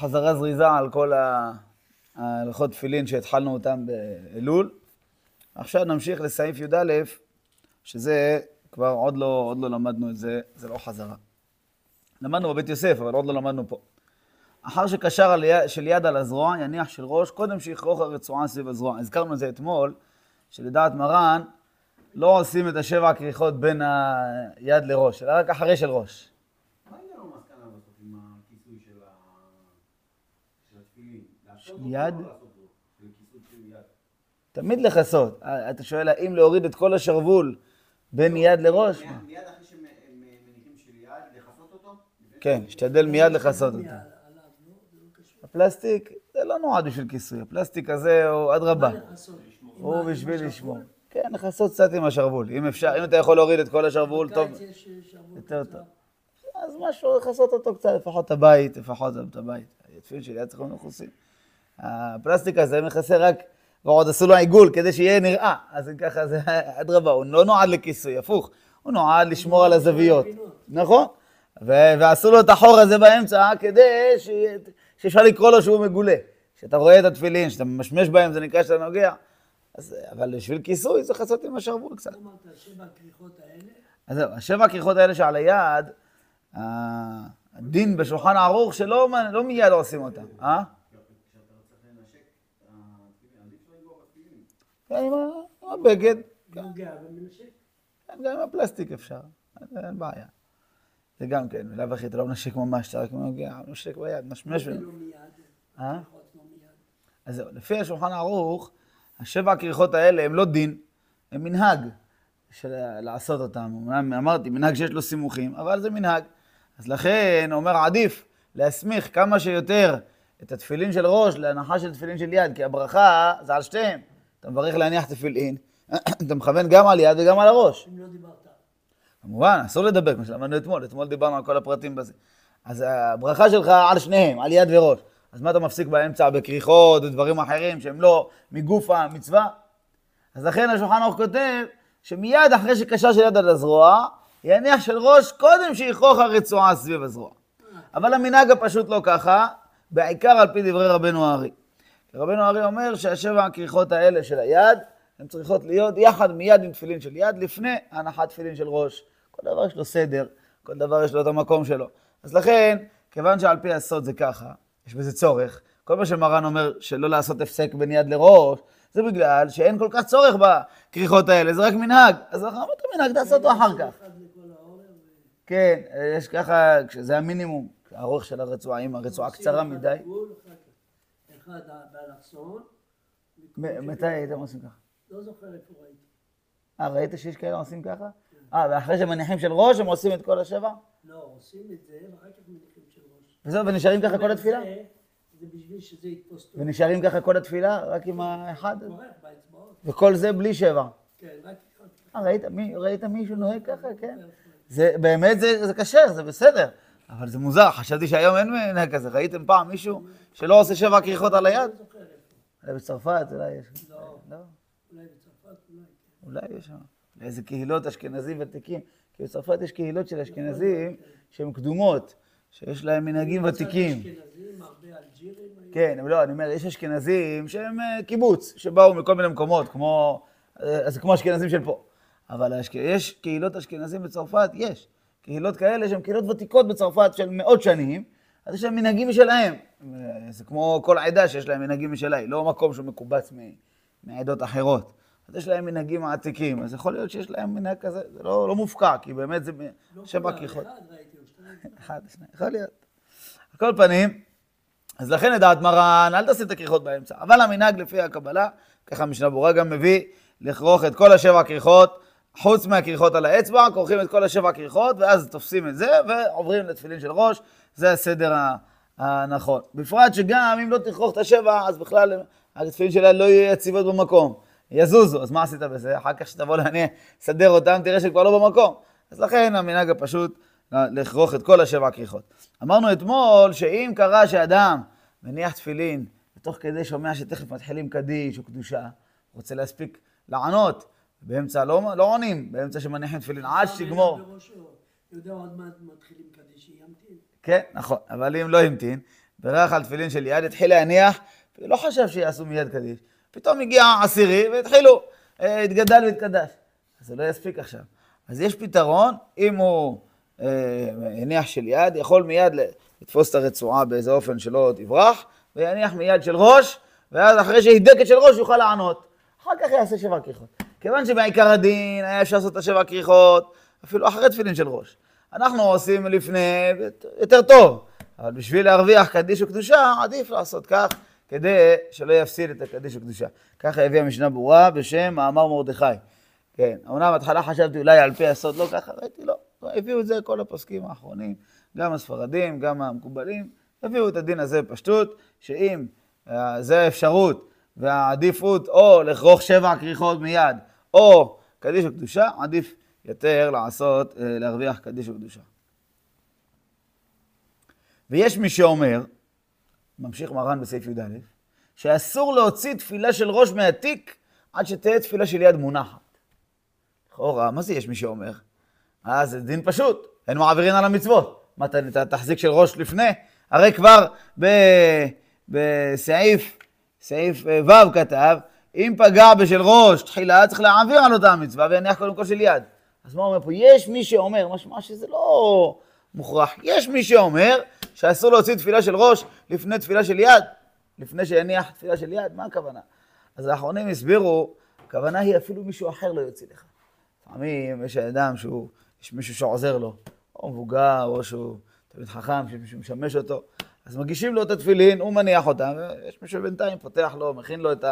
חזרה זריזה על כל ההלכות תפילין שהתחלנו אותם באלול. עכשיו נמשיך לסעיף י"א, שזה כבר עוד לא, עוד לא למדנו את זה, זה לא חזרה. למדנו בבית יוסף, אבל עוד לא למדנו פה. אחר שקשר של יד על הזרוע, יניח של ראש, קודם שיכרוך הרצועה סביב הזרוע. הזכרנו את זה אתמול, שלדעת מרן, לא עושים את השבע הכריכות בין היד לראש, אלא רק אחרי של ראש. מה העניין המסקנה בסוף עם הכיסוי של התפילין? יד? תמיד לכסות. אתה שואל האם להוריד את כל השרוול בין יד לראש? מיד אחרי שמניחים של יד, לכסות אותו? כן, השתדל מיד לכסות אותו. הפלסטיק, זה לא נועד בשביל כיסוי, הפלסטיק הזה הוא אדרבה. הוא בשביל לשמור. כן, לכסות קצת עם השרוול. אם אפשר, אם אתה יכול להוריד את כל השרוול, טוב. יותר טוב. אז משהו, לכסות אותו קצת, לפחות את הבית, לפחות את הבית. התפילין שלי היה צריך להיות מכוסים. הפלסטיק הזה מכסה רק, ועוד עשו לו עיגול כדי שיהיה נראה. אז אם ככה, זה אדרבה, הוא לא נועד לכיסוי, הפוך. הוא נועד לשמור על הזוויות. נכון? ועשו לו את החור הזה באמצע כדי שאפשר לקרוא לו שהוא מגולה. כשאתה רואה את התפילין, כשאתה ממשמש בהם, זה נקרא שאתה נוגע. אז, אבל בשביל כיסוי צריך לעשות עם השרוול קצת. אמרת, שבע הכריכות האלה? אז זהו, השבע הכריכות האלה שעל היד, הדין בשולחן ערוך שלא לא מיד עושים אותם, אה? כן, עם הבגד. נוגע ומנשק. כן, גם עם הפלסטיק אפשר, אין בעיה. זה גם כן, בלאו הכי אתה לא מנשק ממש, אתה רק נוגע, מנשק ביד, משמש. לא. אה? מיד. אז זהו, לפי השולחן ערוך, השבע הכריכות האלה הם לא דין, הם מנהג של לעשות אותם. אמנם אמרתי, מנהג שיש לו סימוכים, אבל זה מנהג. אז לכן, אומר עדיף להסמיך כמה שיותר את התפילין של ראש להנחה של תפילין של יד, כי הברכה זה על שתיהם. אתה מברך להניח תפילין, אתה מכוון גם על יד וגם על הראש. אם לא דיברת. כמובן, אסור לדבר, כמו שלמדנו אתמול, אתמול דיברנו על כל הפרטים בזה. אז הברכה שלך על שניהם, על יד וראש. אז מה אתה מפסיק באמצע בכריכות ודברים אחרים שהם לא מגוף המצווה? אז לכן השולחן ערוך כותב שמיד אחרי שקשר של יד על הזרוע, יניח של ראש קודם שיכרוך הרצועה סביב הזרוע. אבל המנהג הפשוט לא ככה, בעיקר על פי דברי רבנו הארי. רבנו הארי אומר שהשבע הכריכות האלה של היד, הן צריכות להיות יחד מיד עם תפילין של יד, לפני הנחת תפילין של ראש. כל דבר יש לו סדר, כל דבר יש לו את המקום שלו. אז לכן, כיוון שעל פי הסוד זה ככה, יש בזה צורך. כל מה שמרן אומר שלא לעשות הפסק בין יד לראש, זה בגלל שאין כל כך צורך בכריכות האלה, זה רק מנהג. אז אנחנו אומרים את המנהג, תעשה אותו אחר כך. כן, יש ככה, זה המינימום, האורך של הרצועה, אם הרצועה קצרה מדי. אחד- באלכסון. מתי הייתם עושים ככה? לא זוכר איפה ראיתי. אה, ראית שיש כאלה עושים ככה? אה, ואחרי שמניחים של ראש, הם עושים את כל השבע? לא, עושים את זה, ואחר כך מניחים של ראש. וזהו, ונשארים ככה כל התפילה? זה- בשביל שזה יתפוס טוב. ונשארים ככה כל התפילה? רק עם האחד? באצבעות. וכל זה בלי שבע. כן, רק אחד. אה, ראית, מי, ראית מישהו נוהג ככה? כן. זה, באמת זה, זה כשר, זה בסדר. אבל זה מוזר, חשבתי שהיום אין מנהג כזה. ראיתם פעם מישהו שלא עושה שבע כריכות על היד? אולי בצרפת, אולי יש. לא. לא? אולי בצרפת, אולי. כן. אולי יש שם. לאיזה קהילות אשכנזים ותיקים. כי בצרפת יש קהילות של אשכנזים שהן קדומות, שיש להם מנהגים ותיקים. כן, אבל לא, אני אומר, יש אשכנזים שהם אה, קיבוץ, שבאו מכל מיני מקומות, כמו, אה, אז זה כמו אשכנזים של פה. אבל. יש קהילות אשכנזים בצרפת, יש. קהילות כאלה שהן קהילות ותיקות בצרפת של מאות שנים, אז יש להם מנהגים משלהם. זה כמו כל עדה שיש להם מנהגים משלה, היא לא מקום שהוא מקובץ. מעדות אחרות. אז יש להם מנהגים עתיקים, אז יכול להיות שיש להם מנהג כזה, זה לא, לא מופקע, כי באמת זה לא כולם, כריכות. אחד ראיתי או שתיים. אחד, שניים, יכול להיות. על כל פנים, אז לכן לדעת מרן, אל תשים את הכריכות באמצע. אבל המנהג לפי הקבלה, ככה משנה ברורה גם מביא, לכרוך את כל השבע הכריכות, חוץ מהכריכות על האצבע, כורכים את כל השבע הכריכות, ואז תופסים את זה, ועוברים לתפילין של ראש, זה הסדר הנכון. בפרט שגם אם לא תכרוך את השבע, אז בכלל התפילין שלה לא יהיו יציבות במקום. יזוזו, אז מה עשית בזה? אחר כך כשתבוא להניע, לסדר אותם, תראה שהם כבר לא במקום. אז לכן המנהג הפשוט, לכרוך את כל השבע הכריכות. אמרנו אתמול שאם קרה שאדם מניח תפילין, ותוך כדי שומע שתכף מתחילים קדיש או קדושה, רוצה להספיק לענות, באמצע לא, לא עונים, באמצע שמניחים תפילין, עד שתגמור. בראשו, יודע עוד מעט מתחילים קדיש, ימתין. כן, נכון, אבל אם לא המתין, בירך על תפילין של יד, התחיל להניח, ולא חשב שיעשו מיד קדיש. פתאום הגיע עשירי והתחילו, אה, התגדל והתקדש. אז זה לא יספיק עכשיו. אז יש פתרון, אם הוא אה, הניח של יד, יכול מיד לתפוס את הרצועה באיזה אופן שלא תברח, ויניח מיד של ראש, ואז אחרי שהידק את של ראש יוכל לענות. אחר כך יעשה שבע כריכות. כיוון שבעיקר הדין היה אפשר לעשות את השבע כריכות, אפילו אחרי תפילין של ראש. אנחנו עושים לפני, יותר טוב, אבל בשביל להרוויח קדיש וקדושה, עדיף לעשות כך, כדי שלא יפסיד את הקדיש וקדושה. ככה הביאה משנה ברורה בשם מאמר מרדכי. כן, אמנם בהתחלה חשבתי אולי על פי הסוד לא ככה, ראיתי לא. הביאו את זה כל הפוסקים האחרונים, גם הספרדים, גם המקובלים, הביאו את הדין הזה בפשטות, שאם אה, זה האפשרות והעדיפות או לכרוך שבע כריכות מיד, או קדיש וקדושה, עדיף יותר לעשות, אה, להרוויח קדיש וקדושה. ויש מי שאומר, ממשיך מרן בסעיף י"א, שאסור להוציא תפילה של ראש מהתיק עד שתהיה תפילה של יד מונחת. לכאורה, מה זה יש מי שאומר? אה, זה דין פשוט, אין מעבירין על המצוות. מה, אתה תחזיק של ראש לפני? הרי כבר בסעיף סעיף אה, ו' כתב, אם פגע בשל ראש תחילה, צריך להעביר על אותה המצווה ויניח קודם כל של יד. אז מה אומר פה? יש מי שאומר, משמע שזה לא מוכרח, יש מי שאומר שאסור להוציא תפילה של ראש לפני תפילה של יד, לפני שיניח תפילה של יד, מה הכוונה? אז האחרונים הסבירו, הכוונה היא אפילו מישהו אחר לא יוציא לך. לפעמים יש אדם שהוא, יש מישהו שעוזר לו, או מבוגר, או שהוא תלמיד חכם, שמישהו משמש אותו, אז מגישים לו את התפילין, הוא מניח אותם, ויש מישהו בינתיים פותח לו, מכין לו את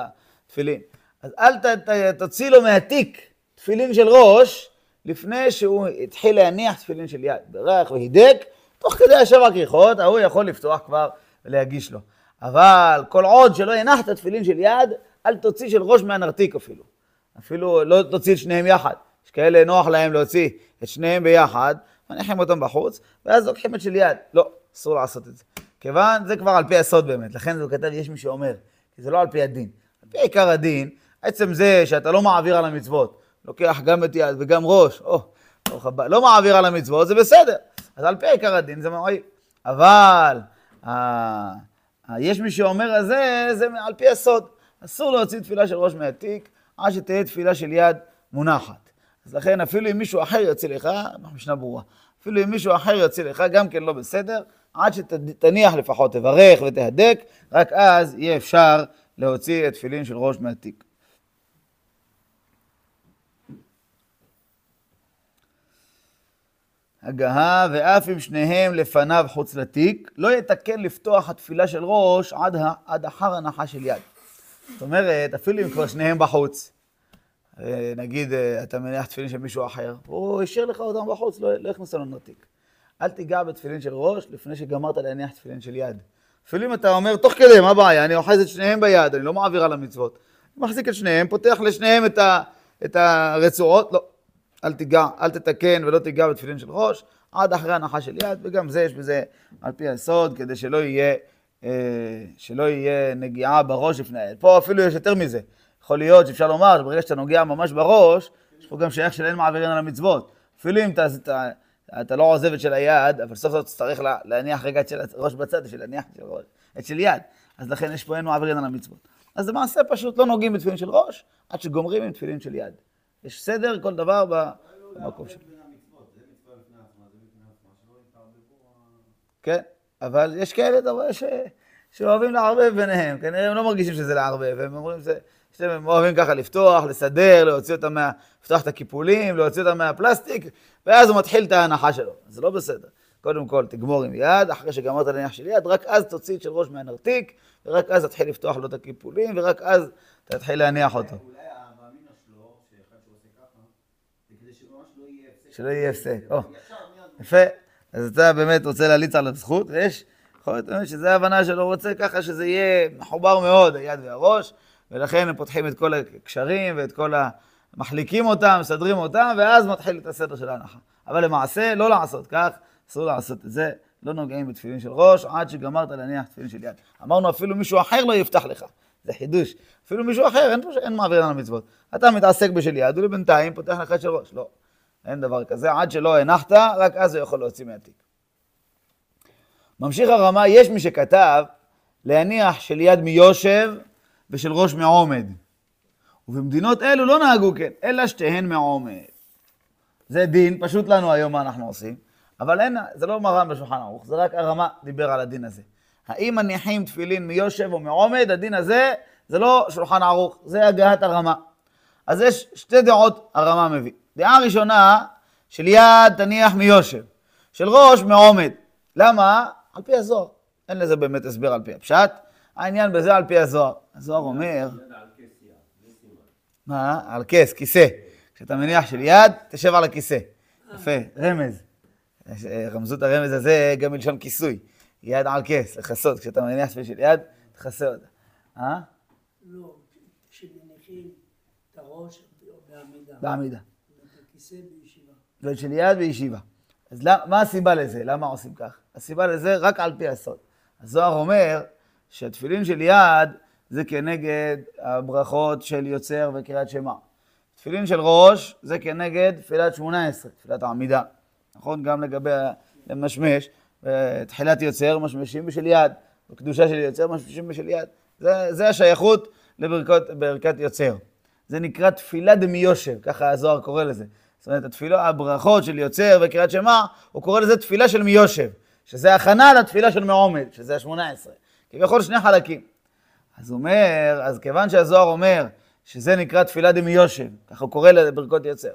התפילין. אז אל ת, ת, תוציא לו מהתיק תפילין של ראש, לפני שהוא התחיל להניח תפילין של יד. ברך והידק, תוך כדי השבע כריכות, ההוא יכול לפתוח כבר ולהגיש לו. אבל כל עוד שלא הנחת תפילין של יד, אל תוציא של ראש מהנרתיק אפילו. אפילו לא תוציא את שניהם יחד. יש כאלה נוח להם להוציא את שניהם ביחד, מניחים אותם בחוץ, ואז לוקחים את של יד. לא, אסור לעשות את זה. כיוון, זה כבר על פי הסוד באמת, לכן הוא כתב, יש מי שאומר, כי זה לא על פי הדין. על פי עיקר הדין, עצם זה שאתה לא מעביר על המצוות, לוקח גם את יד וגם ראש, או, ברוך הבא, לא מעביר על המצוות, זה בסדר. אז על פי עיקר הדין זה מועיל. אבל, ה... ה... יש מי שאומר על זה, זה על פי הסוד. אסור להוציא תפילה של ראש מהתיק, עד שתהיה תפילה של יד מונחת. אז לכן אפילו אם מישהו אחר יוציא לך, משנה ברורה, אפילו אם מישהו אחר יוציא לך, גם כן לא בסדר, עד שתניח לפחות, תברך ותהדק, רק אז יהיה אפשר להוציא את תפילין של ראש מהתיק. הגהה, ואף אם שניהם לפניו חוץ לתיק, לא יתקן לפתוח התפילה של ראש עד, עד אחר הנחה של יד. זאת אומרת, אפילו אם כבר שניהם בחוץ, אה, נגיד אה, אתה מניח תפילין של מישהו אחר, הוא השאיר לך אותם בחוץ, לא, לא הכניסו לנו לתיק. אל תיגע בתפילין של ראש לפני שגמרת להניח תפילין של יד. אפילו אם אתה אומר, תוך כדי, מה הבעיה? אני אוחז את שניהם ביד, אני לא מעביר על המצוות. מחזיק את שניהם, פותח לשניהם את, ה, את הרצועות, לא. אל תיגע, אל תתקן ולא תיגע בתפילין של ראש, עד אחרי הנחה של יד, וגם זה יש בזה על פי היסוד, כדי שלא יהיה, אה, שלא יהיה נגיעה בראש לפני היד. פה אפילו יש יותר מזה. יכול להיות שאפשר לומר שברגע שאתה נוגע ממש בראש, יש פה גם שייך של אין מעבירים על המצוות. אפילו אם אתה, אתה לא עוזב את של היד, אבל סוף סוף תצטרך להניח רגע את של הראש בצד, בשביל להניח את של, את של יד. אז לכן יש פה אין מעבירים על המצוות. אז למעשה פשוט לא נוגעים בתפילין של ראש, עד שגומרים עם תפילין של יד. יש סדר כל דבר במקום שלו. כן, אבל יש כאלה, אתה רואה. שאוהבים לערבב ביניהם. כנראה הם לא מרגישים שזה לערבב, הם אומרים זה... הם אוהבים ככה לפתוח, לסדר, להוציא אותם מה... לפתוח את הקיפולים, להוציא אותם מהפלסטיק, ואז הוא מתחיל את ההנחה שלו. זה לא בסדר. קודם כל, תגמור עם יד, אחרי שגמרת להניח של יד, רק אז תוציא את של ראש מהנרתיק, ורק אז תתחיל לפתוח לו את הקיפולים, ורק אז תתחיל להניח אותו. אולי המאמין שלו, שאחד שעושה ככה, זה כדי שממש לא יהיה הפסק. שלא יהיה הפסק. יפה. אז אתה באמת רוצה להליץ על הזכות, ויש, יכול להיות באמת שזו ההבנה שלו, רוצה ככה שזה יהיה מחובר מאוד, היד והראש. ולכן הם פותחים את כל הקשרים ואת כל ה... מחליקים אותם, מסדרים אותם, ואז מתחיל את הסדר של ההנחה. אבל למעשה, לא לעשות כך, אסור לעשות את זה, לא נוגעים בתפילין של ראש, עד שגמרת להניח תפילין של יד. אמרנו, אפילו מישהו אחר לא יפתח לך, זה חידוש. אפילו מישהו אחר, אין, אין מעביר על המצוות. אתה מתעסק בשל יד, ולבינתיים פותח לך של ראש. לא, אין דבר כזה, עד שלא הנחת, רק אז הוא יכול להוציא מהתיק. ממשיך הרמה, יש מי שכתב להניח של יד מיושב ושל ראש מעומד. ובמדינות אלו לא נהגו כן, אלא שתיהן מעומד. זה דין, פשוט לנו היום מה אנחנו עושים, אבל אין, זה לא מרן בשולחן ערוך, זה רק הרמה דיבר על הדין הזה. האם מניחים תפילין מיושב או מעומד, הדין הזה זה לא שולחן ערוך, זה הגהת הרמה. אז יש שתי דעות הרמה מביא. דעה ראשונה, של יד תניח מיושב, של ראש מעומד. למה? על פי הזוהר. אין לזה באמת הסבר על פי הפשט. העניין בזה על פי הזוהר. הזוהר אומר. מה? על כס, כיסא. כשאתה מניח של יד, תשב על הכיסא. יפה, רמז. רמזו את הרמז הזה גם מלשון כיסוי. יד על כס, לכסות. כשאתה מניח של יד, תכסה אותה. אה? לא, כשמניחים את הראש בעמידה. בעמידה. ואת הכיסא בישיבה. ושל יד בישיבה. אז מה הסיבה לזה? למה עושים כך? הסיבה לזה רק על פי הסוד. הזוהר אומר שהתפילין של יד זה כנגד הברכות של יוצר וקריאת שמע. תפילין של ראש זה כנגד תפילת שמונה עשרה, תפילת העמידה. נכון? גם לגבי המשמש, תחילת יוצר משמשים בשל יד, בקדושה של יוצר משמשים בשל יד. זה, זה השייכות לברכת יוצר. זה נקרא תפילה דמיושב, ככה הזוהר קורא לזה. זאת אומרת, התפילה, הברכות של יוצר וקריאת שמע, הוא קורא לזה תפילה של מיושב, שזה הכנה לתפילה של מעומד, שזה השמונה עשרה. כביכול שני חלקים. אז הוא אומר, אז כיוון שהזוהר אומר שזה נקרא תפילה דמיושב, ככה הוא קורא לברכות יוצר,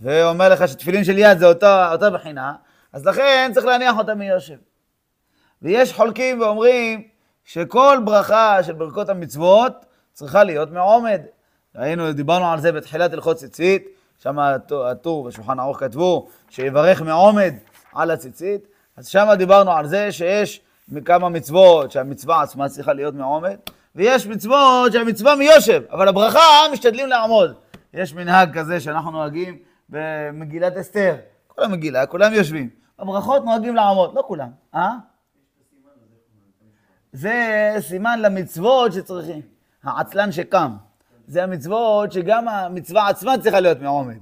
ואומר לך שתפילין של יד זה אותה, אותה בחינה, אז לכן צריך להניח אותה מיושב. ויש חולקים ואומרים שכל ברכה של ברכות המצוות צריכה להיות מעומד. ראינו, דיברנו על זה בתחילת הלכות ציצית, שם הטור בשולחן ערוך כתבו שיברך מעומד על הציצית, אז שם דיברנו על זה שיש כמה מצוות שהמצווה עצמה צריכה להיות מעומד, ויש מצוות שהמצווה מיושב, אבל הברכה משתדלים לעמוד. יש מנהג כזה שאנחנו נוהגים במגילת אסתר, כל המגילה, כולם יושבים. הברכות נוהגים לעמוד, לא כולם, אה? זה סימן למצוות שצריכים. העצלן שקם. זה המצוות שגם המצווה עצמה צריכה להיות מעומד.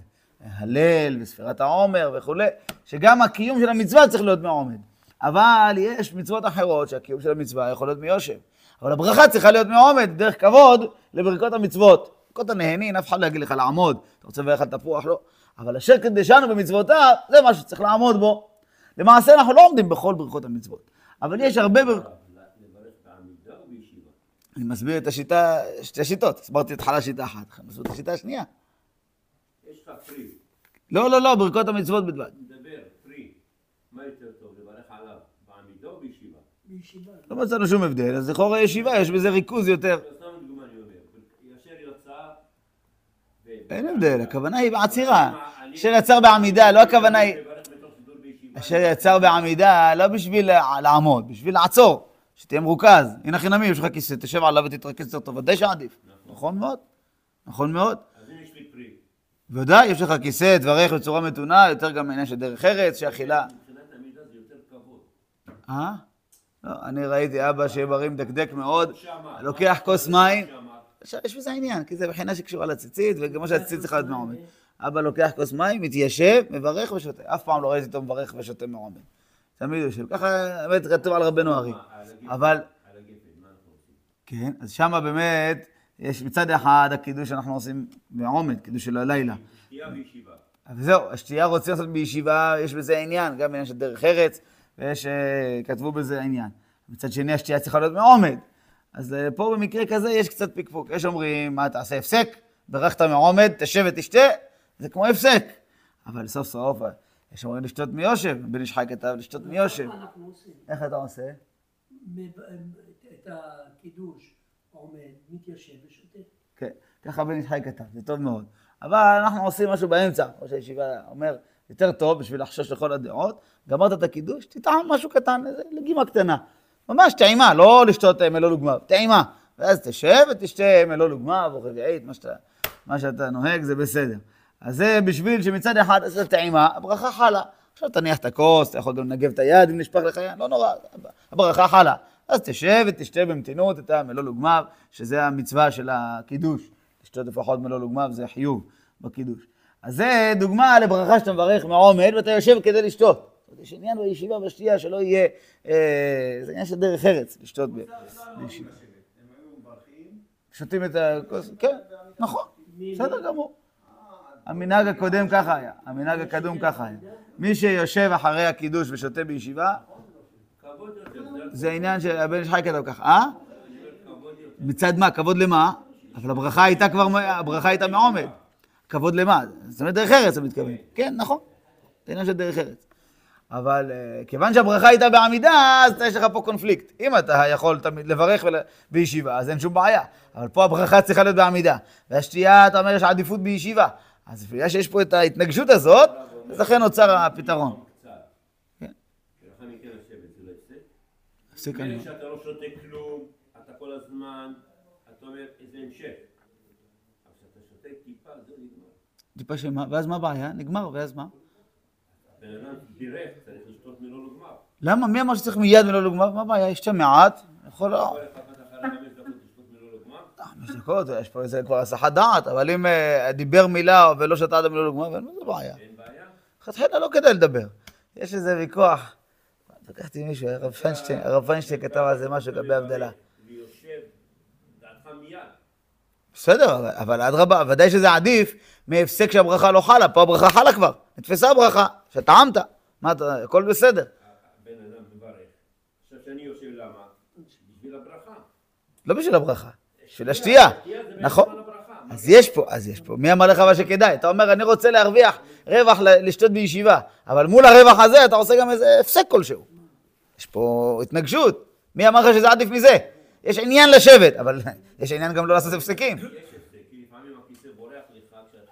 הלל וספירת העומר וכולי, שגם הקיום של המצווה צריך להיות מעומד. אבל יש מצוות אחרות שהקיום של המצווה יכול להיות מיושב. אבל הברכה צריכה להיות מעומד, דרך כבוד לברכות המצוות. ברכות הנהנין, אף אחד לא יגיד לך לעמוד. אתה רוצה לברך על תפוח? לא. אבל אשר קדשנו במצוותיו, זה מה שצריך לעמוד בו. למעשה אנחנו לא עומדים בכל ברכות המצוות. אבל יש הרבה ברכות. אני מסביר את השיטה, שתי שיטות. הסברתי התחלה שיטה אחת, אני מסביר את השיטה השנייה. יש לך פרי, לא, לא, לא, ברכות המצוות בלבד. מדבר, פרי, מה יותר טוב, לברך עליו בעמידה או בישיבה? בישיבה. לא מצאנו שום הבדל, אז לכאורה ישיבה, יש בזה ריכוז יותר. אין הבדל, הכוונה היא בעצירה. אשר יצר בעמידה, לא הכוונה היא... אשר יצר בעמידה, לא בשביל לעמוד, בשביל לעצור, שתהיה מרוכז. הנה חינמי, יש לך כיסא, תשב עליו ותתרכז יותר טוב, ודאי שעדיף. נכון מאוד, נכון מאוד. לי פרי, ודאי, יש לך כיסא, תברך בצורה מתונה, יותר גם עניין של דרך ארץ, שאכילה. מבחינת עמידה זה יותר כבוד. אה? לא, אני ראיתי אבא שיהיה בריא מדקדק מאוד, שאמר, לוקח כוס מים, שאמר, עכשיו, יש בזה עניין, כי זה בחינה שקשורה לציצית, וכמו שהציצית צריכה להיות מעומד. אבא לוקח כוס מים, מתיישב, מברך ושותה. אף פעם לא ראיתי אותו מברך ושותה מעומד. תמיד יושב. ככה, באמת, כתוב על רבנו ארי. אבל? כן, אז שמה באמת, יש מצד אחד הקידוש שאנחנו עושים בעומד, קידוש של הלילה. שתייה בישיבה. אבל זהו, השתייה רוצים לעשות בישיבה, יש בזה עניין, גם עניין של דרך ארץ, ויש, אה, כתבו בזה עניין. מצד שני, השתייה צריכה להיות מעומד. אז אה, פה במקרה כזה יש קצת פקפוק. יש אומרים, מה תעשה הפסק? ברכת מעומד, תשב ותשתה, זה כמו הפסק. אבל סוף סוף, אה, יש אומרים לשתות מיושב, בן איש חי כתב לשתות מיושב. איך אתה עושה? מב- את הקידוש עומד, מתיישב ושותה. כן, ככה בן איש חי כתב, זה טוב מאוד. אבל אנחנו עושים משהו באמצע, ראש הישיבה אומר, יותר טוב בשביל לחשוש לכל הדעות, גמרת את הקידוש, תטעם משהו קטן, לגימה קטנה. ממש טעימה, לא לשתות אה, מלוא לוגמיו, טעימה. ואז תשב ותשתה מלוא לוגמיו או רביעית, מה מה שאתה נוהג זה בסדר. אז זה בשביל שמצד אחד תעשה טעימה, הברכה חלה. עכשיו תניח את הכוס, אתה יכול גם לנגב את היד אם נשפך לך יד, לא נורא, הברכה חלה. אז תשב ותשתה במתינות את המלוא לוגמיו, שזה המצווה של הקידוש. לשתות לפחות מלוא לוגמיו זה חיוב בקידוש. אז זה דוגמה לברכה שאתה מברך מעומד ואתה יושב כדי לשתות. יש עניין בישיבה בשתייה שלא יהיה, אה, זה עניין של דרך ארץ, לשתות בישיבה. שותים את הכוס, כן, נכון, בסדר גמור. המנהג הקודם ככה היה, המנהג הקדום ככה היה. מי שיושב אחרי הקידוש ושותה בישיבה, זה עניין שהבן חי כתב ככה, אה? מצד מה? כבוד למה? אבל הברכה הייתה כבר, הברכה הייתה מעומד. כבוד למה? זאת אומרת דרך ארץ, אתה מתכוון. כן, נכון. זה עניין של דרך ארץ. אבל אה, כיוון שהברכה הייתה בעמידה, אז יש לך פה קונפליקט. אם אתה יכול תמיד לברך ול- בישיבה, אז אין שום בעיה. אבל פה הברכה צריכה להיות בעמידה. והשתייה, אתה אומר, יש עדיפות בישיבה. אז בגלל שיש פה את ההתנגשות הזאת, אז לכן נוצר הפתרון. קצת. כן. לא. הפסיק אני. מילא שאתה לא שותה כלום, אתה כל הזמן, אתה אומר איזה המשך. טיפה, זה נגמר. טיפה שמה, ואז מה הבעיה? נגמר, ואז מה? בן אדם בירך, צריך לשתות מלא לגמר. למה? מי אמר שצריך מיד ולא לגמר? מה הבעיה? יש שם מעט, יכול לא... אחרי חמש דקות מלא יש פה איזה כבר הסחת דעת, אבל אם אה, דיבר מילה ולא שתה עד המילה לגמר, אין בעיה. אין בעיה. לכתחילה לא כדאי לדבר. יש איזה ויכוח. לקחתי מישהו, הרב פיינשטיין, הרב פיינשטיין כתב על זה משהו לגבי הבדלה. בסדר, אבל- אדרבה, ודאי שזה עדיף מהפסק שהברכה לא חלה, פה הברכה חלה כבר, נתפסה הברכה, שטעמת, מה אתה, הכל בסדר. הבן אדם מברך. עכשיו שאני יושב למה? בשביל הברכה. לא בשביל הברכה, בשביל השתייה. נכון. מה אז יש פה, אז יש פה. מי אמר לך אבל שכדאי? אתה אומר, אני רוצה להרוויח רווח לשתות בישיבה, אבל מול הרווח הזה אתה עושה גם איזה הפסק כלשהו. יש פה התנגשות. מי אמר לך שזה עדיף מזה? יש עניין לשבת, אבל יש עניין גם לא לעשות הפסקים.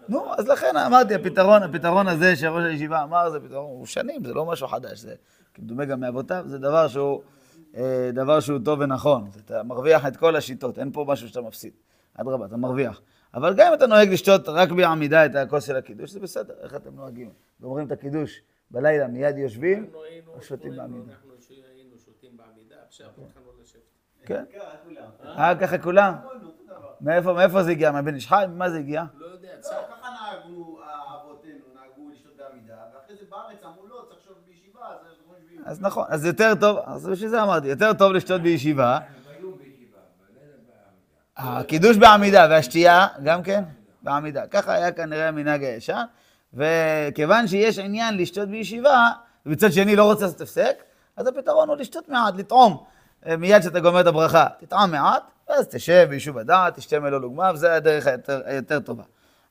נו, אז לכן אמרתי, הפתרון, הפתרון הזה שראש הישיבה אמר, זה פתרון, הוא שנים, זה לא משהו חדש, זה כמדומה גם מאבותיו, זה דבר שהוא, אה, דבר שהוא טוב ונכון. אתה מרוויח את כל השיטות, אין פה משהו שאתה מפסיד. אדרבה, אתה מרוויח. אבל גם אם אתה נוהג לשתות רק בעמידה את הכוס של הקידוש, זה בסדר, איך אתם נוהגים? גומרים את הקידוש בלילה, מיד יושבים, אנחנו היינו, או שותים אנחנו בעמידה. אנחנו שהיינו שותים בעמידה, עכשיו התחלנו לשבת. כן? כולם. אה, ככה כולם? מאיפה, מאיפה זה הגיע? מהבן איש חי? ממה זה הגיע? לא יודע, לא, צר. ככה נהגו אבותינו, נהגו לשתות בעמידה, ואחרי זה בארץ אמרו לא, צריך לשתות בישיבה, אז אנחנו יושבים. אז נכון, אז יותר טוב, אז בשביל זה אמרתי, יותר טוב לשתות בישיבה. הקידוש בעמידה והשתייה גם כן בעמידה. ככה היה כנראה המנהג הישן, וכיוון שיש עניין לשתות בישיבה, ובצד שני לא רוצה לעשות הפסק, אז הפתרון הוא לשתות מעט, לטעום. אה, מיד כשאתה גומר את הברכה, תטעם מעט, ואז תשב ביישוב הדעת, תשתה מלוא לוגמה, וזו הדרך היותר, היותר טובה.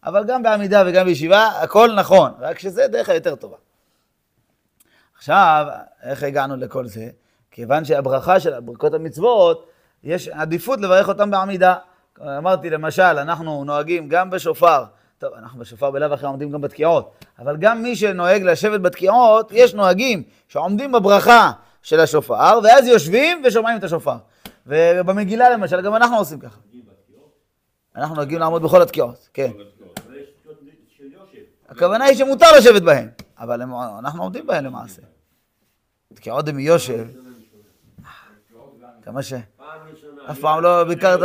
אבל גם בעמידה וגם בישיבה, הכל נכון, רק שזה דרך היותר טובה. עכשיו, איך הגענו לכל זה? כיוון שהברכה של ברכות המצוות, יש עדיפות לברך אותם בעמידה. אמרתי, למשל, אנחנו נוהגים גם בשופר, טוב, אנחנו בשופר בלאו הכי עומדים גם בתקיעות, אבל גם מי שנוהג לשבת בתקיעות, יש נוהגים שעומדים בברכה של השופר, ואז יושבים ושומעים את השופר. ובמגילה למשל, גם אנחנו עושים ככה. אנחנו נוהגים לעמוד בכל התקיעות, כן. הכוונה היא שמותר לשבת בהם, אבל אנחנו עומדים בהם למעשה. תקיעות הם מיושב, כמה ש... אף פעם לא ביקרת-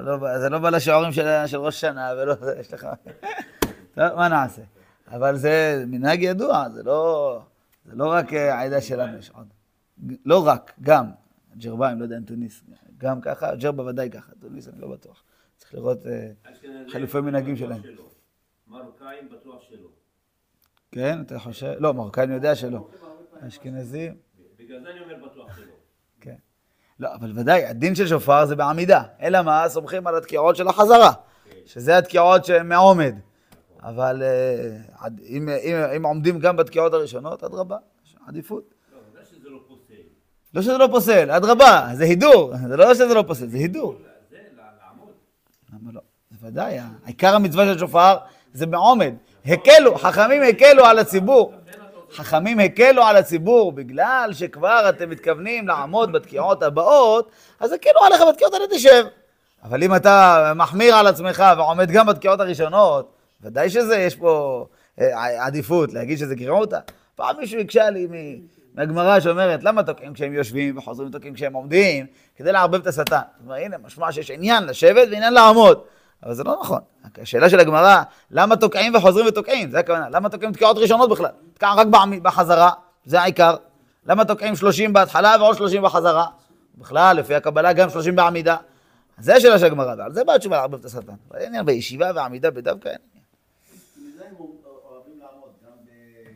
לא- זה לא בא לשיעורים של, של ראש שנה ולא, יש לך... טוב, מה נעשה? אבל זה מנהג ידוע, זה לא, זה לא רק אה, העדה שלנו, יש עוד. לא רק, גם. ג'רביים, לא יודע אם תוניס, גם ככה, ג'רבה ודאי ככה, תוניס אני לא בטוח. צריך לראות, אה, חילופי מנהגים שלהם. מרוקאים בטוח שלא. כן, אתה חושב? לא, מרוקאי אני יודע שלא. אשכנזים, בגלל זה אני אומר בטוח שלא. כן. לא, אבל ודאי, הדין של שופר זה בעמידה. אלא מה? סומכים על התקיעות של החזרה, שזה התקיעות שהן מעומד. אבל אה, אם, אם, אם עומדים גם בתקיעות הראשונות, אדרבה, יש עדיפות. לא, ודאי שזה לא פוסל. לא שזה לא פוסל, אדרבה, זה הידור. זה לא שזה לא פוסל, זה הידור. זה לעמוד. למה לא? זה ודאי, עיקר המצווה של שופר זה בעומד. הקלו, חכמים הקלו על הציבור. חכמים הקלו על הציבור, בגלל שכבר אתם מתכוונים לעמוד בתקיעות הבאות, אז הקלו עליך בתקיעות האלה תשב. אבל אם אתה מחמיר על עצמך ועומד גם בתקיעות הראשונות, ודאי שזה, יש פה אה, עדיפות להגיד שזה גריעותא. פעם מישהו הקשה לי מהגמרא שאומרת, למה תוקעים כשהם יושבים וחוזרים תוקעים כשהם עומדים? כדי לערבב את השטן. זאת אומרת, הנה, משמע שיש עניין לשבת ועניין לעמוד. אבל זה לא נכון. השאלה של הגמרא, למה תוקעים וחוזרים ותוקעים? זה הכוונה. למה תוקעים תקיעות ראשונות בכלל? תקע רק בחזרה, זה העיקר. למה תוקעים 30 בהתחלה ועוד 30 בחזרה? בכלל, לפי הקבלה גם 30 בעמידה. זה השאלה של הגמרא, ועל זה באה התשובה לערבב את השטן. אבל אין בישיבה ועמידה בדווקא אין הם אוהבים לעמוד, גם ב-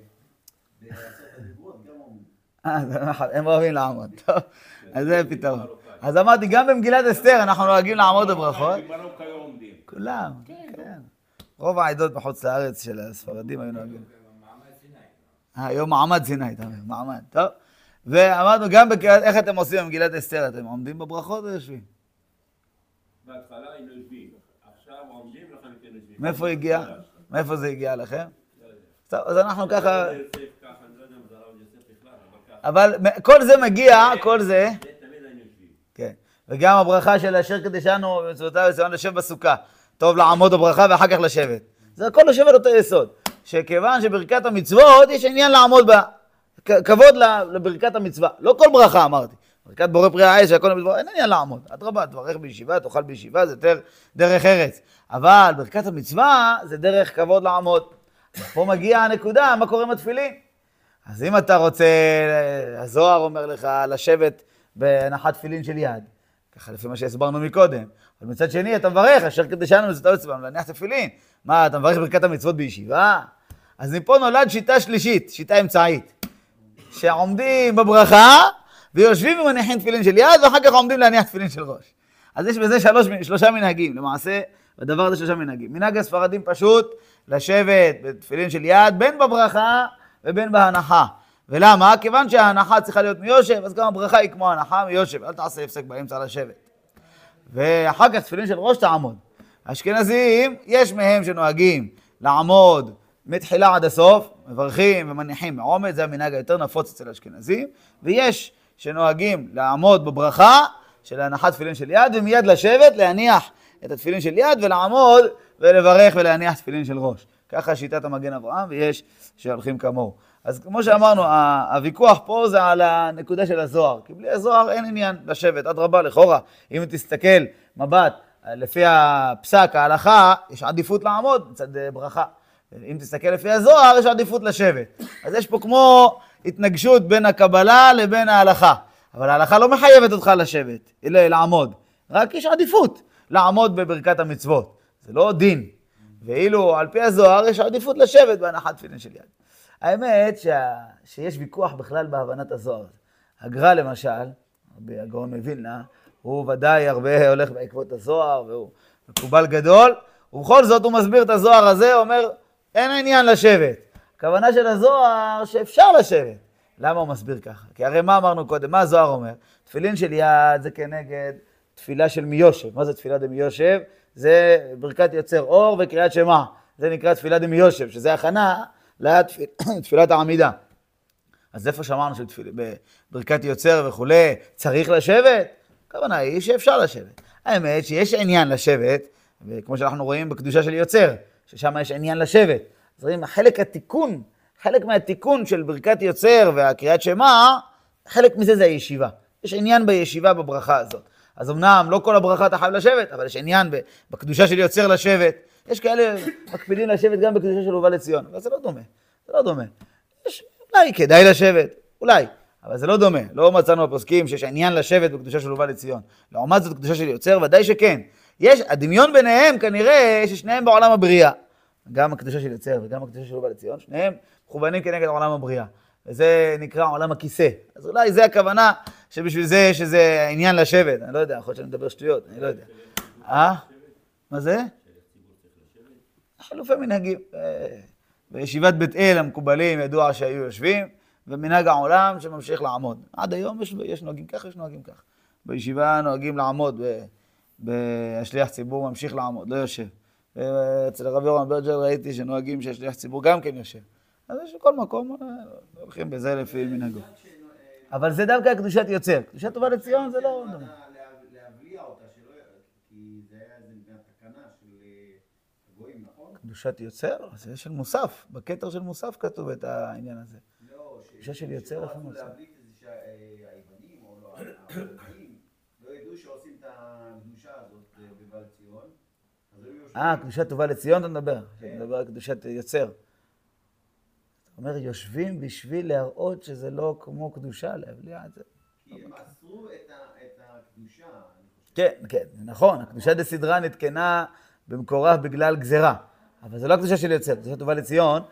בעשרת הדיברות, גם עומדים. אה, זה הם אוהבים לעמוד. טוב, אז זה פתרון. אז אמרתי, גם במגילת אסתר אנחנו נוהגים לעמוד בברכות. במרוקו היו עומדים. כולם, כן. רוב העדות בחוץ לארץ של הספרדים היו נוהגים. אה, היום מעמד סיני, אתה אומר, מעמד, טוב. ואמרנו גם, בק- איך אתם עושים במגילת אסתר? אתם עומדים בברכות או יושבים? בהתחלה היינו יושבים, עכשיו עומדים ולאחר מכן יושבים. מאיפה הגיע? מאיפה זה הגיע לכם? לא. טוב, אז אנחנו ככה... לא בכלל, אבל כל זה מגיע, כל זה... כן. וגם הברכה של אשר קדשנו במצוותיו וציון לשב בסוכה. טוב לעמוד בברכה ואחר כך לשבת. זה הכל יושב על אותו יסוד. שכיוון שברכת המצוות יש עניין לעמוד בה. כבוד לברכת המצווה. לא כל ברכה אמרתי. ברכת בורא פרי העץ והכל בדבר, אין עניין לעמוד. אדרבה, תברך בישיבה, תאכל בישיבה, זה יותר דרך ארץ. אבל ברכת המצווה זה דרך כבוד לעמוד. פה מגיעה הנקודה, מה קורה עם התפילין? אז אם אתה רוצה, הזוהר אומר לך לשבת בהנחת תפילין של יד, ככה לפי מה שהסברנו מקודם, אבל מצד שני אתה מברך, אשר קדשנו מצוותיו וצבאנו להניח תפילין. מה, אתה מברך ברכת המצוות בישיבה? אז מפה נולד שיטה שלישית, שיטה אמצעית, שעומדים בברכה ויושבים ומניחים תפילין של יד, ואחר כך עומדים להניח תפילין של ראש. אז יש בזה שלוש, שלושה מנהגים, למעשה, בדבר הזה שלושה מנהגים. מנהג הספרדים פשוט, לשבת בתפילין של יד, בין בברכה ובין בהנחה. ולמה? כיוון שההנחה צריכה להיות מיושב, אז גם הברכה היא כמו הנחה מיושב, אל תעשה הפסק באמצע לשבת. ואחר כך תפילין של ראש תעמוד. האשכנזים, יש מהם שנוהגים לעמוד מתחילה עד הסוף, מברכים ומניחים מעומד, זה המנהג היותר נפוץ אצל האשכנזים, ויש שנוהגים לעמוד בברכה של הנחת תפילין של יד, ומיד לשבת, להניח את התפילין של יד, ולעמוד ולברך ולהניח תפילין של ראש. ככה שיטת המגן אברהם, ויש שהולכים כמוהו. אז כמו שאמרנו, הוויכוח פה זה על הנקודה של הזוהר, כי בלי הזוהר אין עניין לשבת, אדרבה, לכאורה, אם תסתכל מבט לפי הפסק, ההלכה, יש עדיפות לעמוד מצד אה, ברכה. אם תסתכל לפי הזוהר, יש עדיפות לשבת. אז יש פה כמו התנגשות בין הקבלה לבין ההלכה. אבל ההלכה לא מחייבת אותך לשבת, אלא לעמוד. רק יש עדיפות לעמוד בברכת המצוות. זה לא דין. ואילו על פי הזוהר יש עדיפות לשבת בהנחת תפילין של יד. האמת שה... שיש ויכוח בכלל בהבנת הזוהר. הגר"א למשל, רבי הגאון מווילנה, הוא ודאי הרבה הולך בעקבות הזוהר, והוא מקובל גדול, ובכל זאת הוא מסביר את הזוהר הזה, אומר, אין עניין לשבת. הכוונה של הזוהר שאפשר לשבת. למה הוא מסביר ככה? כי הרי מה אמרנו קודם? מה הזוהר אומר? תפילין של יד זה כנגד תפילה של מיושב. מה זה תפילה דמיושב? זה ברכת יוצר אור וקריאת שמע. זה נקרא תפילה דמיושב, שזה הכנה לתפילת העמידה. אז איפה שאמרנו שבברכת יוצר וכולי צריך לשבת? הכוונה היא שאפשר לשבת. האמת שיש עניין לשבת, וכמו שאנחנו רואים בקדושה של יוצר, ששם יש עניין לשבת. אז רואים, חלק התיקון, חלק מהתיקון של ברכת יוצר והקריאת שמע, חלק מזה זה הישיבה. יש עניין בישיבה בברכה הזאת. אז אמנם לא כל הברכה אתה חייב לשבת, אבל יש עניין בקדושה של יוצר לשבת. יש כאלה מקפידים לשבת גם בקדושה של הובא לציון, אבל זה לא דומה. זה לא דומה. יש, אולי כדאי לשבת, אולי, אבל זה לא דומה. לא מצאנו בפוסקים שיש עניין לשבת בקדושה של הובא לציון. לעומת זאת, קדושה של יוצר, ודאי שכן. יש, הדמיון ביניהם כנראה ששניהם בעולם הבריאה. גם הקדושה של יוצר וגם הקדושה של הובא לציון, שניהם מכוונים כנגד עולם הבריאה. וזה נקרא עולם הכיסא. אז אולי זה הכוונה שבשביל זה יש איזה עניין לשבת. אני לא יודע, יכול להיות שאני מדבר שטויות, אני לא יודע. אה? מה זה? חילופי מנהגים. בישיבת בית אל המקובלים ידוע שהיו יושבים, ומנהג העולם שממשיך לעמוד. עד היום יש, יש נוהגים ככה, יש נוהגים ככה. בישיבה נוהגים לעמוד, והשליח ציבור ממשיך לעמוד, לא יושב. אצל הרב יורם ברג'ר ראיתי שנוהגים שהשליח ציבור גם כן יושב. אז יש בכל מקום, הולכים בזה לפי מנהגו. אבל זה דווקא קדושת יוצר. קדושת טובה לציון זה לא... הגויים, נכון? קדושת יוצר? זה של מוסף. בכתר של מוסף כתוב את העניין הזה. לא, קדושה של יוצר, איפה מוסף? שהיוונים, או לא, לא ידעו שעושים את הקדושה הזאת בבעל ציון, אה, קדושת טובה לציון אתה מדבר? אתה מדבר על קדושת יוצר. אומר, יושבים בשביל להראות שזה לא כמו קדושה, להבליע את זה. כי הם אסרו את הקדושה. כן, כן, נכון, הקדושה דה סדרה נתקנה במקורה בגלל גזרה. אבל זה לא הקדושה של יוצר, קדושה טובה לציון,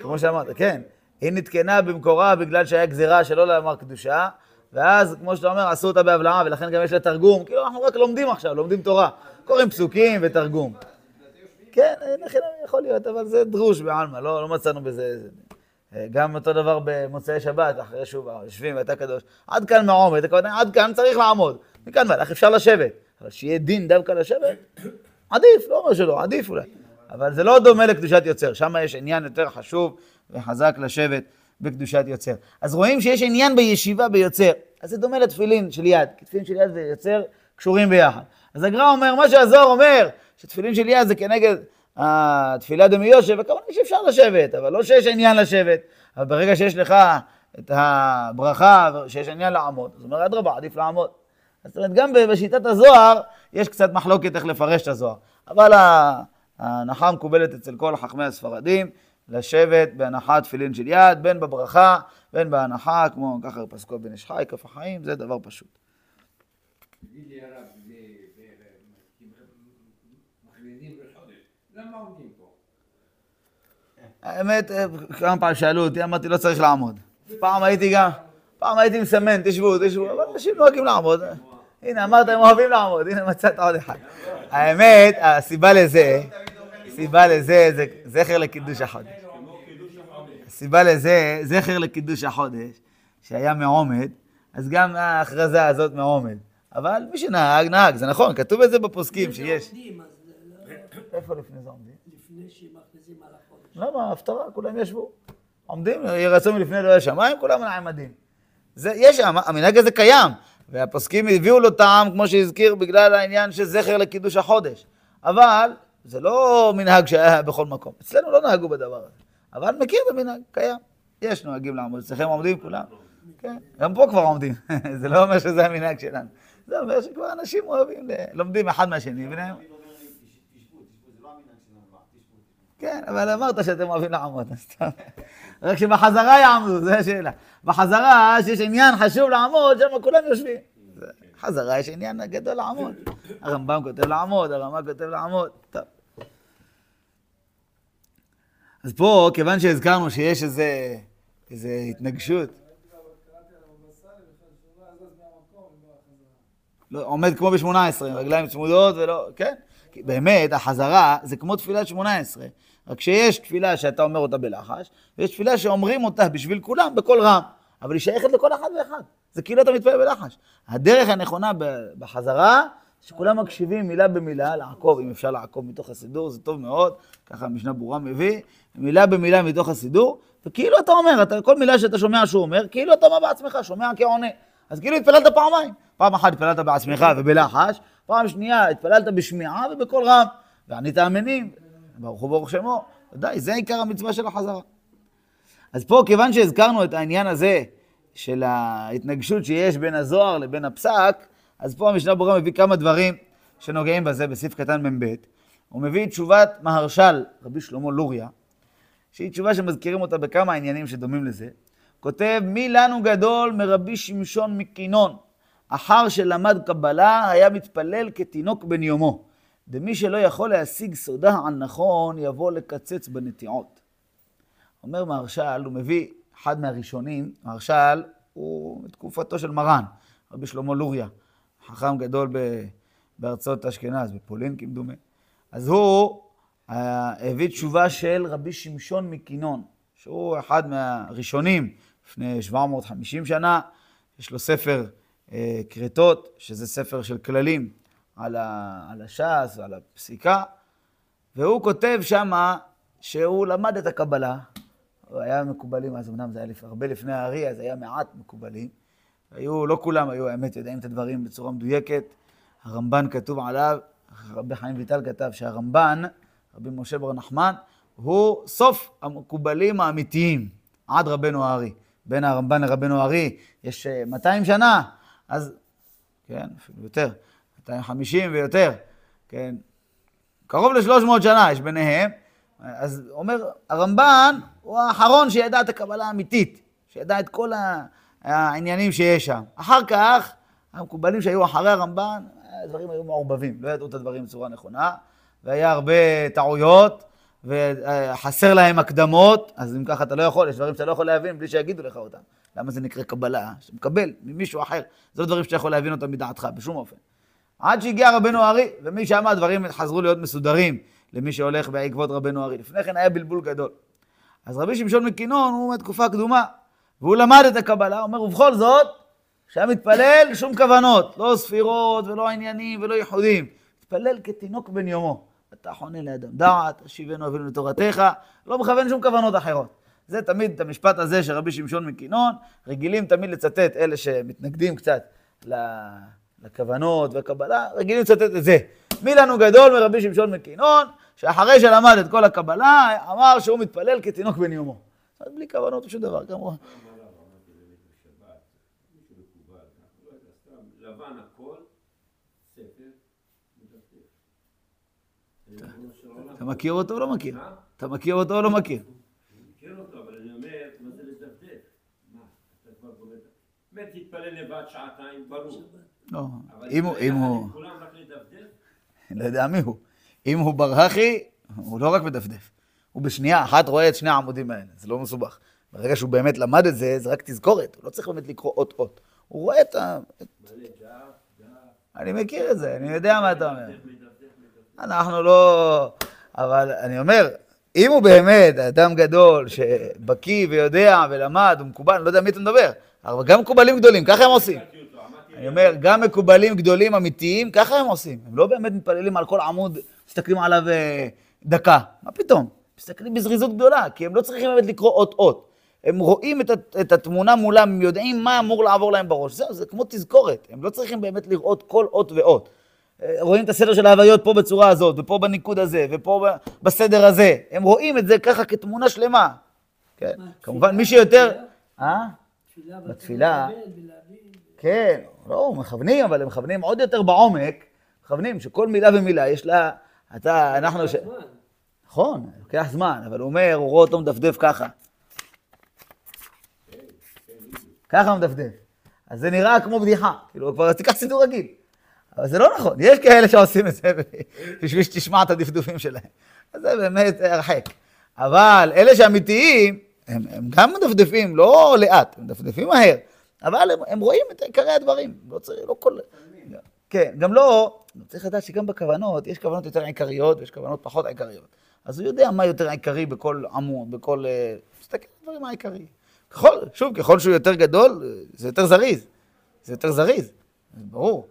כמו שאמרת, כן. היא נתקנה במקורה בגלל שהיה גזרה שלא לאמר קדושה, ואז, כמו שאתה אומר, עשו אותה בהבלעה, ולכן גם יש לה תרגום. כאילו, אנחנו רק לומדים עכשיו, לומדים תורה. קוראים פסוקים ותרגום. כן, יכול להיות, אבל זה דרוש בעלמא, לא, לא מצאנו בזה... גם אותו דבר במוצאי שבת, אחרי שובה, יושבים ואתה קדוש. עד כאן מעומד, עד כאן צריך לעמוד. מכאן ואילך אפשר לשבת. אבל שיהיה דין דווקא לשבת, עדיף, לא אומר שלא, עדיף אולי. אבל זה לא דומה לקדושת יוצר, שם יש עניין יותר חשוב וחזק לשבת בקדושת יוצר. אז רואים שיש עניין בישיבה ביוצר. אז זה דומה לתפילין של יד, כי תפילין של יד ויוצר קשורים ביחד. אז הגר"א אומר, מה שהזוהר אומר, שתפילין של יד זה כנגד התפילה דמי יושב, וכמובן שאפשר לשבת, אבל לא שיש עניין לשבת. אבל ברגע שיש לך את הברכה, שיש עניין לעמוד, זאת אומרת, אדרבה, עדיף לעמוד. זאת אומרת, גם בשיטת הזוהר, יש קצת מחלוקת איך לפרש את הזוהר. אבל ההנחה המקובלת אצל כל חכמי הספרדים, לשבת בהנחת תפילין של יד, בין בברכה, בין בהנחה, כמו ככה פסקו בן איש כף החיים, זה דבר פשוט. תגיד לי הרב, זה- זה- מכריזים בחודש, למה עומדים פה? האמת, אה, כמה פעמים שאלו אותי, אמרתי, לא צריך לעמוד. פעם הייתי גם, פעם הייתי מסמן, תשבו, תשבו, אבל אנשים נוהגים לעמוד. הנה, אמרת, הם אוהבים לעמוד, הנה מצאת עוד אחד. האמת, הסיבה לזה, הסיבה לזה, זה זכר לקידוש החודש. הסיבה לזה, זכר לקידוש החודש, שהיה מעומד, אז גם ההכרזה הזאת מעומד. אבל מי שנהג, נהג, זה נכון, כתוב את זה בפוסקים שיש. עומדים, אז לא- לא- איפה לפני זה עומדים? לפני שמכריזים על החודש. למה? הפטרה, כולם ישבו. עומדים, יהי רצון מלפני אלוהי השמיים, כולם נעמדים. זה, יש, המנהג הזה קיים, והפוסקים הביאו לו טעם, כמו שהזכיר, בגלל העניין של זכר לקידוש החודש. אבל זה לא מנהג שהיה בכל מקום. אצלנו לא נהגו בדבר הזה. אבל מכיר את המנהג, קיים. יש נוהגים לעמוד, אצלכם עומדים כולם? כן, גם פה כבר עומדים. זה לא אומר שזה המנהג שלנו. זה אומר שכבר אנשים אוהבים, לומדים אחד מהשני, ונהם. תמיד אומר לי, "תש- תשבו, תשבו, זה לא המנהג שלנו, מה? תשבו, תשבו. כן, אבל אמרת שאתם אוהבים לעמוד, אז סתם. רק שבחזרה יעמדו, זו השאלה. בחזרה, שיש עניין חשוב לעמוד, שם כולם יושבים. זה- חזרה יש עניין גדול לעמוד. הרמב"ם כותב לעמוד, הרמ"א כותב לעמוד. טוב. אז פה, כיוון שהזכרנו שיש איזה, איזה התנגשות, לא, עומד כמו ב-18, רגליים צמודות ולא, כן. באמת, החזרה זה כמו תפילת 18, רק שיש תפילה שאתה אומר אותה בלחש, ויש תפילה שאומרים אותה בשביל כולם בקול רם, אבל היא שייכת לכל אחד ואחד. זה כאילו אתה מתפלל בלחש. הדרך הנכונה בחזרה, שכולם מקשיבים מילה במילה, לעקוב, אם אפשר לעקוב מתוך הסידור, זה טוב מאוד, ככה המשנה ברורה מביא, מילה במילה מתוך הסידור, וכאילו אתה אומר, אתה, כל מילה שאתה שומע שהוא אומר, כאילו אתה מה בעצמך, שומע כעונה. אז כאילו התפללת פעמיים. פעם אחת התפללת בעצמך ובלחש, פעם שנייה התפללת בשמיעה ובקול רם. וענית אמינים, ברוך הוא ברוך שמו. ודאי, זה עיקר המצווה של החזרה. אז פה, כיוון שהזכרנו את העניין הזה של ההתנגשות שיש בין הזוהר לבין הפסק, אז פה המשנה ברורה מביא כמה דברים שנוגעים בזה בסעיף קטן מ"ב. הוא מביא תשובת מהרש"ל, רבי שלמה לוריה, שהיא תשובה שמזכירים אותה בכמה עניינים שדומים לזה. כותב, מי לנו גדול מרבי שמשון מקינון, אחר שלמד קבלה, היה מתפלל כתינוק בן יומו. דמי שלא יכול להשיג סודה על נכון, יבוא לקצץ בנטיעות. אומר מהרש"ל, הוא מביא אחד מהראשונים, מהרש"ל הוא מתקופתו של מרן, רבי שלמה לוריה, חכם גדול ב- בארצות אשכנז, בפולין כמדומה. אז הוא אה, הביא תשובה של רבי שמשון מקינון, שהוא אחד מהראשונים לפני 750 שנה, יש לו ספר אה, כרתות, שזה ספר של כללים על, על הש"ס ועל הפסיקה, והוא כותב שמה שהוא למד את הקבלה, הוא היה מקובלים, אז אמנם זה היה. הרבה לפני הארי, אז היה מעט מקובלים. היו, לא כולם היו, האמת, יודעים את הדברים בצורה מדויקת. הרמב"ן כתוב עליו, רבי חיים ויטל כתב שהרמב"ן, רבי משה בר נחמן, הוא סוף המקובלים האמיתיים, עד רבנו הארי. בין הרמב"ן לרבנו הארי יש אה, 200 שנה, אז, כן, אפילו יותר, 250 ויותר, כן, קרוב ל-300 שנה יש ביניהם. אז אומר, הרמב"ן הוא האחרון שידע את הקבלה האמיתית, שידע את כל העניינים שיש שם. אחר כך, המקובלים שהיו אחרי הרמב"ן, הדברים היו מעורבבים, לא ידעו את הדברים בצורה נכונה, והיה הרבה טעויות, וחסר להם הקדמות, אז אם ככה אתה לא יכול, יש דברים שאתה לא יכול להבין בלי שיגידו לך אותם. למה זה נקרא קבלה? שאתה מקבל ממישהו אחר, זה לא דברים שאתה יכול להבין אותם מדעתך, בשום אופן. עד שהגיע רבנו ארי, ומשם הדברים חזרו להיות מסודרים למי שהולך בעקבות רבנו ארי. לפני כן היה בלבול גדול. אז רבי שמשון מקינון הוא מתקופה קדומה, והוא למד את הקבלה, אומר, ובכל זאת, כשהיה מתפלל, שום כוונות, לא ספירות ולא עניינים ולא ייחודים. מתפלל כתינוק בן יומו. אתה חונה לאדם דעת, השיבנו אבינו לתורתך, לא מכוון שום כוונות אחרות. זה תמיד, את המשפט הזה של רבי שמשון מקינון, רגילים תמיד לצטט, אלה שמתנגדים קצת ל- לכוונות והקבלה, רגילים לצטט את זה. מי לנו גדול מרבי שמשון מקינון, שאחרי שלמד את כל הקבלה, אמר שהוא מתפלל כתינוק בן יומו. אז בלי כוונות ושום דבר, כמובן. הכל, ספר, מדפדף. אתה מכיר אותו או לא מכיר? מה? אתה מכיר אותו או לא מכיר? אני מכיר אותו, אבל אני אומר, מה זה לדפדף? מה, אתה כבר גומר... באמת תתפלל לבד שעתיים, ברור. לא. אם הוא, אם הוא? לא יודע מי הוא. אם הוא ברחי, הוא לא רק מדפדף. הוא בשנייה אחת רואה את שני העמודים האלה, זה לא מסובך. ברגע שהוא באמת למד את זה, זה רק תזכורת, הוא לא צריך באמת לקרוא אות-אות. הוא רואה את ה... אני מכיר את זה, אני יודע מה אתה אומר. אנחנו לא... אבל אני אומר, אם הוא באמת אדם גדול, שבקיא ויודע ולמד, הוא מקובל, אני לא יודע מי אתה מדבר, אבל גם מקובלים גדולים, ככה הם עושים. אני אומר, גם מקובלים גדולים אמיתיים, ככה הם עושים. הם לא באמת מתפללים על כל עמוד, מסתכלים עליו אה, דקה. מה פתאום? מסתכלים בזריזות גדולה, כי הם לא צריכים באמת לקרוא אות-אות. הם רואים את, את התמונה מולם, הם יודעים מה אמור לעבור להם בראש. זהו, זה כמו תזכורת. הם לא צריכים באמת לראות כל אות ואות. אה, רואים את הסדר של ההוויות פה בצורה הזאת, ופה בניקוד הזה, ופה בסדר הזה. הם רואים את זה ככה כתמונה שלמה. כן? כמובן, מי? שיותר... אה? תפילה בתפילה. כן, לא, מכוונים, אבל הם מכוונים עוד יותר בעומק, מכוונים שכל מילה ומילה יש לה, אתה, אנחנו, ש... נכון, לוקח זמן, אבל הוא אומר, הוא רואה אותו מדפדף ככה. ככה מדפדף. אז זה נראה כמו בדיחה, כאילו, כבר תיקח סידור רגיל. אבל זה לא נכון, יש כאלה שעושים את זה בשביל שתשמע את הדפדופים שלהם. אז זה באמת הרחק. אבל אלה שאמיתיים, הם, הם גם מדפדפים, לא לאט, הם מדפדפים מהר, אבל הם, הם רואים את עיקרי הדברים. לא צריך, לא כל... כן, גם לא, צריך לדעת שגם בכוונות, יש כוונות יותר עיקריות ויש כוונות פחות עיקריות. אז הוא יודע מה יותר עיקרי בכל עמוד, בכל... אה, מסתכל על הדברים העיקריים. ככל, שוב, ככל שהוא יותר גדול, אה, זה יותר זריז. זה יותר זריז, זה ברור.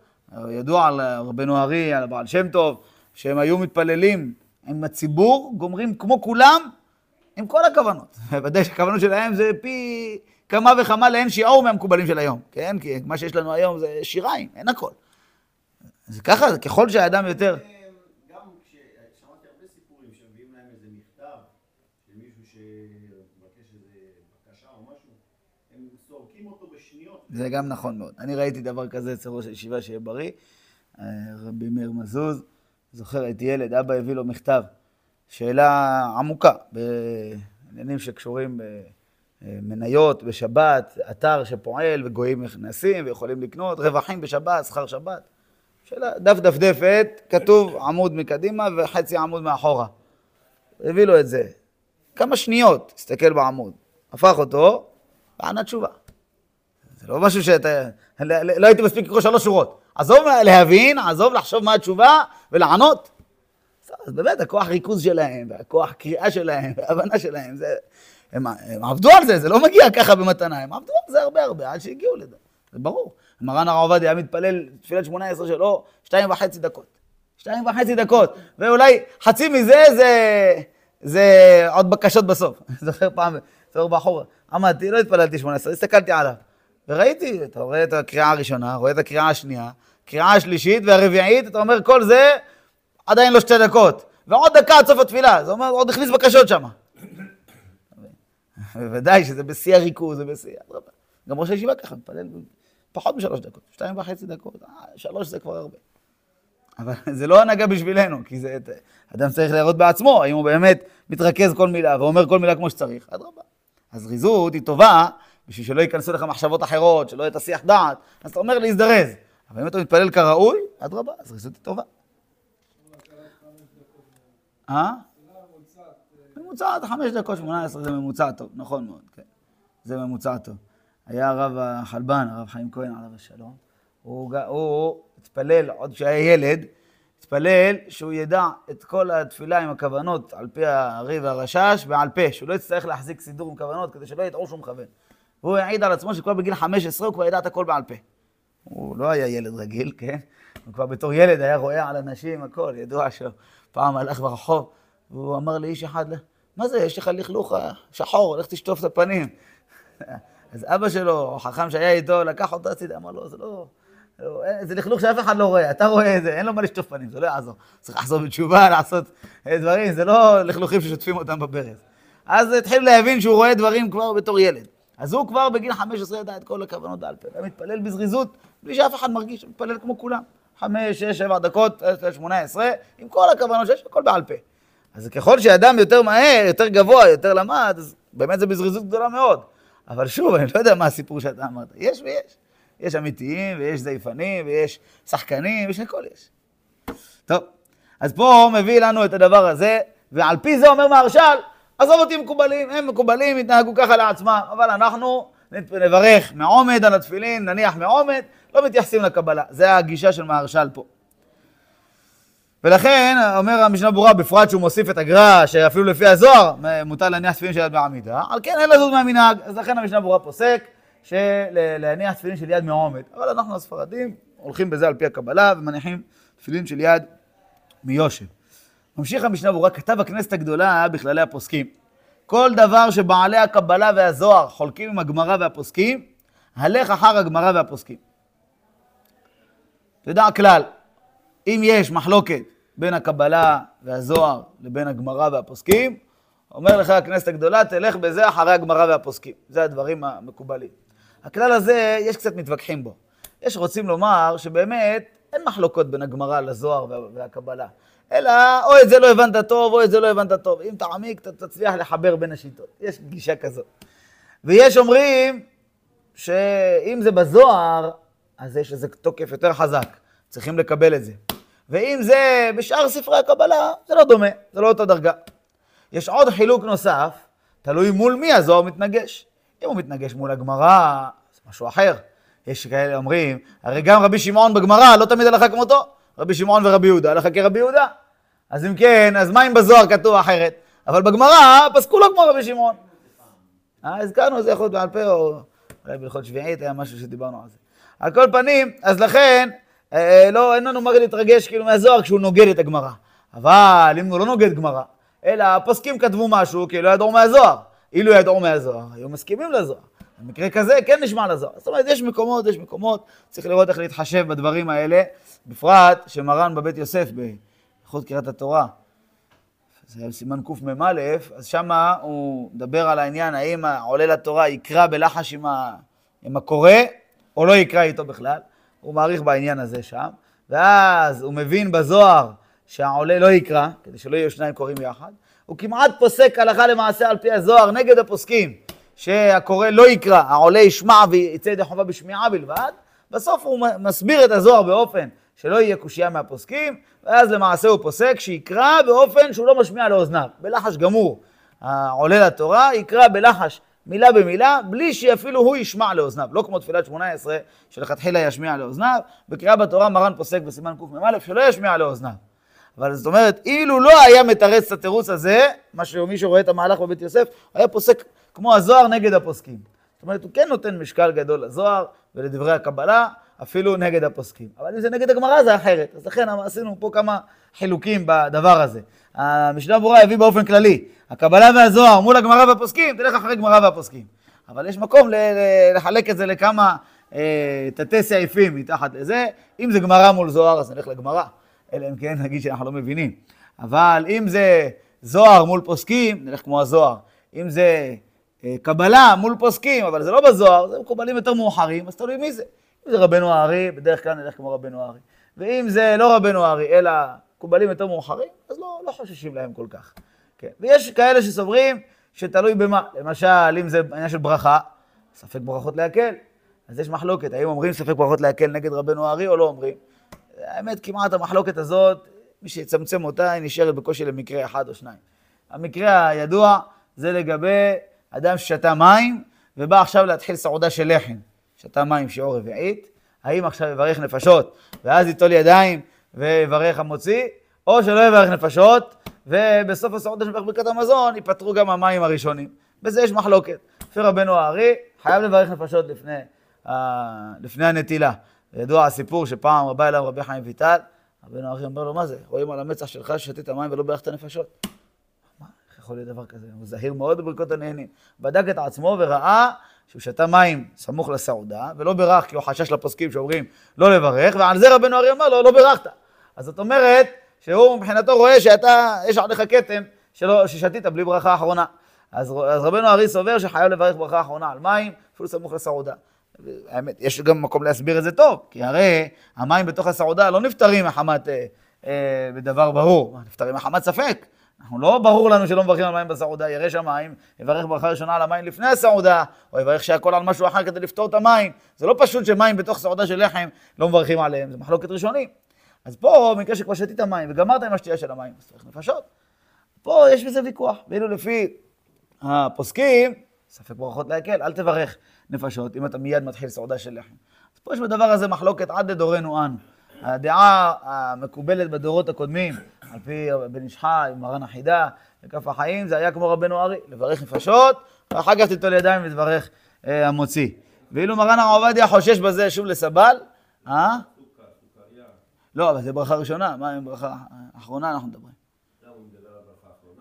ידוע על רבנו ארי, על הבעל שם טוב, שהם היו מתפללים עם הציבור, גומרים כמו כולם, עם כל הכוונות. ודאי שהכוונות שלהם זה פי כמה וכמה לאין שיעור מהמקובלים של היום, כן? כי מה שיש לנו היום זה שיריים, אין הכל. אז ככה, ככל שהאדם יותר... בשניות. זה גם נכון מאוד. אני ראיתי דבר כזה אצל ראש הישיבה שיהיה בריא, אה, רבי מאיר מזוז, זוכר, הייתי ילד, אבא הביא לו מכתב, שאלה עמוקה, בעניינים שקשורים במניות, בשבת, אתר שפועל וגויים נכנסים ויכולים לקנות, רווחים בשבת, שכר שבת. שאלה, דף דפדפת, כתוב עמוד מקדימה וחצי עמוד מאחורה. הביא לו את זה. כמה שניות, הסתכל בעמוד, הפך אותו, וענה תשובה. זה לא משהו שאתה... לא, לא הייתי מספיק לקרוא שלוש שורות. עזוב להבין, עזוב לחשוב מה התשובה ולענות. אז באמת, הכוח ריכוז שלהם, והכוח קריאה שלהם, וההבנה שלהם, זה... הם, הם עבדו על זה, זה לא מגיע ככה במתנה, הם עבדו על זה הרבה הרבה, עד שהגיעו לזה. זה ברור. מרן הרב עובדיה היה מתפלל תפילת שמונה עשרה שלו, שתיים וחצי דקות. שתיים וחצי דקות, ואולי חצי מזה זה, זה עוד בקשות בסוף. זוכר פעם, זוכר באחורה, עמדתי, לא התפללתי שמונה עשרה, הסתכלתי עליו. וראיתי, אתה רואה את הקריאה הראשונה, רואה את הקריאה השנייה, קריאה השלישית והרביעית, אתה אומר, כל זה עדיין לא שתי דקות. ועוד דקה עד סוף התפילה, זה אומר, עוד הכניס בקשות שם. בוודאי שזה בשיא הריכוז, זה בשיא... גם ראש הישיבה ככה מתפלל פחות משלוש דקות, שתיים וחצי דקות, אה, שלוש זה כבר הרבה. אבל זה לא הנהגה בשבילנו, כי זה, אדם צריך לראות בעצמו, האם הוא באמת מתרכז כל מילה ואומר כל מילה כמו שצריך, אדרבה. הזריזות היא טובה בשביל שלא ייכנסו לך מחשבות אחרות, שלא יהיה תסיח דעת, אז אתה אומר להזדרז. אבל אם אתה מתפלל כראוי, אדרבה, הזריזות היא טובה. אה? ממוצעת, חמש דקות, שמונה עשרה זה ממוצע טוב, נכון מאוד, כן. זה ממוצע טוב. היה הרב החלבן, הרב חיים כהן עליו השלום, הוא, ג- הוא התפלל, עוד כשהיה ילד, התפלל שהוא ידע את כל התפילה עם הכוונות על פי הארי והרשש בעל פה, שהוא לא יצטרך להחזיק סידור עם כוונות כדי שלא יטעו שהוא מכוון. והוא העיד על עצמו שכבר בגיל 15 הוא כבר ידע את הכל בעל פה. הוא לא היה ילד רגיל, כן? הוא כבר בתור ילד היה רואה על אנשים הכל, ידוע שפעם הלך ברחוב, והוא אמר לאיש אחד, מה זה, יש לך לכלוך שחור, לך תשטוף את הפנים. אז אבא שלו, החכם שהיה איתו, לקח אותו הצידה, אמר לו, זה לא... לא, אין- זה לכלוך שאף אחד לא רואה, אתה רואה את זה, אין לו מה לשטוף פנים, זה לא יעזור. צריך לחזור בתשובה, לעשות אה, דברים, זה לא לכלוכים ששוטפים אותם בברז. אז התחיל להבין שהוא רואה דברים כבר בתור ילד. אז הוא כבר בגיל 15 ידע את כל הכוונות בעל פה, היה מתפלל בזריזות, בלי שאף אחד מרגיש, מתפלל כמו כולם. חמש, שש, שבע דקות, אה, שמונה עשרה, עם כל הכוונות שיש, הכל בעל פה. אז ככל שאדם יותר מהר, יותר גבוה, יותר למד, אז באמת זה בזריזות גדולה מאוד. אבל שוב, אני לא יודע מה הסיפור שאתה אמרת. יש ויש. יש אמיתיים, ויש זייפנים, ויש שחקנים, יש הכל יש. טוב, אז פה הוא מביא לנו את הדבר הזה, ועל פי זה אומר מהרש"ל, עזוב אותי מקובלים, הם מקובלים, יתנהגו ככה לעצמם, אבל אנחנו נברך מעומד על התפילין, נניח מעומד, לא מתייחסים לקבלה. זה הגישה של מהרש"ל פה. ולכן, אומר המשנה ברורה, בפרט שהוא מוסיף את הגר"א, שאפילו לפי הזוהר, מותר להניח תפילין של יד בעמידה, על כן אין לזוז מהמנהג, אז לכן המשנה ברורה פוסק, שלהניח תפילין של יד מעומד. אבל אנחנו הספרדים הולכים בזה על פי הקבלה, ומניחים תפילין של יד מיושב. ממשיך המשנה ברורה, כתב הכנסת הגדולה בכללי הפוסקים. כל דבר שבעלי הקבלה והזוהר חולקים עם הגמרא והפוסקים, הלך אחר הגמרא והפוסקים. תדע כלל, אם יש מחלוקת בין הקבלה והזוהר לבין הגמרא והפוסקים, אומר לך הכנסת הגדולה, תלך בזה אחרי הגמרא והפוסקים. זה הדברים המקובלים. הכלל הזה, יש קצת מתווכחים בו. יש רוצים לומר שבאמת אין מחלוקות בין הגמרא לזוהר וה- והקבלה, אלא או את זה לא הבנת טוב או את זה לא הבנת טוב. אם תעמיק, אתה תצליח לחבר בין השיטות. יש גישה כזאת. ויש אומרים שאם זה בזוהר, אז יש לזה תוקף יותר חזק. צריכים לקבל את זה. ואם זה בשאר ספרי הקבלה, זה לא דומה, זה לא אותה דרגה. יש עוד חילוק נוסף, תלוי מול מי הזוהר מתנגש. אם הוא מתנגש מול הגמרא, זה משהו אחר. יש כאלה אומרים, הרי גם רבי שמעון בגמרא לא תמיד הלכה כמותו. רבי שמעון ורבי יהודה הלכה כרבי יהודה. אז אם כן, אז מה אם בזוהר כתוב אחרת? אבל בגמרא פסקו לו כמו רבי שמעון. אה, הזכרנו, זה יכול להיות בעל פה, או אולי בהלכות שביעית היה משהו שדיברנו על זה. על כל פנים, אז לכן, אה, לא, אין לנו מה להתרגש כאילו מהזוהר כשהוא נוגד את הגמרא. אבל אם הוא לא נוגד גמרא, אלא הפוסקים כתבו משהו כאילו ידעו מהזוהר. אילו ידעו מהזוהר, היו מסכימים לזוהר. במקרה כזה כן נשמע לזוהר. זאת אומרת, יש מקומות, יש מקומות, צריך לראות איך להתחשב בדברים האלה, בפרט שמרן בבית יוסף, באיכות קריאת התורה, זה היה סימן קמ"א, אז שמה הוא מדבר על העניין האם העולה לתורה יקרא בלחש עם, ה... עם הקורא, או לא יקרא איתו בכלל. הוא מעריך בעניין הזה שם, ואז הוא מבין בזוהר שהעולה לא יקרא, כדי שלא יהיו שניים קוראים יחד. הוא כמעט פוסק הלכה למעשה על פי הזוהר נגד הפוסקים, שהקורא לא יקרא, העולה ישמע ויצא ידי חובה בשמיעה בלבד. בסוף הוא מסביר את הזוהר באופן שלא יהיה קושייה מהפוסקים, ואז למעשה הוא פוסק שיקרא באופן שהוא לא משמיע לאוזניו, בלחש גמור. העולה לתורה יקרא בלחש מילה במילה, בלי שאפילו הוא ישמע לאוזניו. לא כמו תפילת שמונה עשרה, שלכתחילה ישמיע לאוזניו, בקריאה בתורה מרן פוסק בסימן קמ"א, שלא ישמיע לאוזניו. אבל זאת אומרת, אילו לא היה מתרץ את התירוץ הזה, מה שמי שרואה את המהלך בבית יוסף, היה פוסק כמו הזוהר נגד הפוסקים. זאת אומרת, הוא כן נותן משקל גדול לזוהר ולדברי הקבלה, אפילו נגד הפוסקים. אבל אם זה נגד הגמרא זה אחרת. אז לכן עשינו פה כמה חילוקים בדבר הזה. המשנה ברורה הביא באופן כללי, הקבלה והזוהר מול הגמרא והפוסקים, תלך אחרי גמרא והפוסקים. אבל יש מקום לחלק את זה לכמה אה, תתי סעיפים מתחת לזה. אם זה גמרא מול זוהר, אז נלך לגמרא. אלא אם כן נגיד שאנחנו לא מבינים. אבל אם זה זוהר מול פוסקים, נלך כמו הזוהר. אם זה אה, קבלה מול פוסקים, אבל זה לא בזוהר, זה מקובלים יותר מאוחרים, אז תלוי מי זה. אם זה רבנו הארי, בדרך כלל נלך כמו רבנו הארי. ואם זה לא רבנו ארי, אלא מקובלים יותר מאוחרים, אז לא, לא חוששים להם כל כך. כן. ויש כאלה שסוברים שתלוי במה. למשל, אם זה עניין של ברכה, ספק ברכות להקל. אז יש מחלוקת, האם אומרים ספק ברכות להקל נגד רבנו ארי או לא אומרים. האמת, כמעט המחלוקת הזאת, מי שיצמצם אותה, היא נשארת בקושי למקרה אחד או שניים. המקרה הידוע זה לגבי אדם ששתה מים, ובא עכשיו להתחיל סעודה של לחם. שתה מים שיעור רביעית, האם עכשיו יברך נפשות, ואז ייטול ידיים ויברך המוציא, או שלא יברך נפשות, ובסוף הסעודה של ברכת המזון ייפטרו גם המים הראשונים. בזה יש מחלוקת. לפי רבנו הארי, חייב לברך נפשות לפני, uh, לפני הנטילה. ידוע הסיפור שפעם בא אליו רבי חיים ויטל, רבנו הארי אומר לו, מה זה? רואים על המצח שלך ששתית מים ולא ברכת נפשות. מה, איך יכול להיות דבר כזה? הוא זהיר מאוד בברכות הנהנים. בדק את עצמו וראה שהוא שתה מים סמוך לסעודה, ולא בירך, כי הוא חשש לפוסקים שאומרים לא לברך, ועל זה רבנו ארי אמר לו, לא בירכת. אז זאת אומרת, שהוא מבחינתו רואה שאתה, יש עליך כתם ששתית בלי ברכה אחרונה. אז, אז רבנו ארי סובר שחייב לברך ברכה אחרונה על מים, אפילו סמוך לסעודה. האמת, יש גם מקום להסביר את זה טוב, כי הרי המים בתוך הסעודה לא נפטרים מחמת אה, אה, בדבר ברור, נפטרים מחמת ספק. אנחנו לא ברור לנו שלא מברכים על מים בסעודה, ירא שמיים, יברך ברכה ראשונה על המים לפני הסעודה, או יברך שהכל על משהו אחר כדי לפתור את המים. זה לא פשוט שמים בתוך סעודה של לחם לא מברכים עליהם, זה מחלוקת ראשונים. אז פה, במקרה שכבר שתית מים וגמרת עם השתייה של המים, אז צריך נפשות. פה יש בזה ויכוח, ואילו לפי הפוסקים, ספק ברכות להקל, אל תברך נפשות אם אתה מיד מתחיל סעודה של לחם. אז פה יש בדבר הזה מחלוקת עד לדורנו אנו. הדעה המקובלת בדורות הקודמים, על פי בן איש חי, מרן החידה, וכף החיים, זה היה כמו רבנו ארי, לברך נפשות, ואחר כך תיטול ידיים ותברך אה, המוציא. ואילו מרן הרב עובדיה חושש בזה שוב לסבל, אה? לא, אבל זה ברכה ראשונה, מה עם ברכה אחרונה אנחנו מדברים?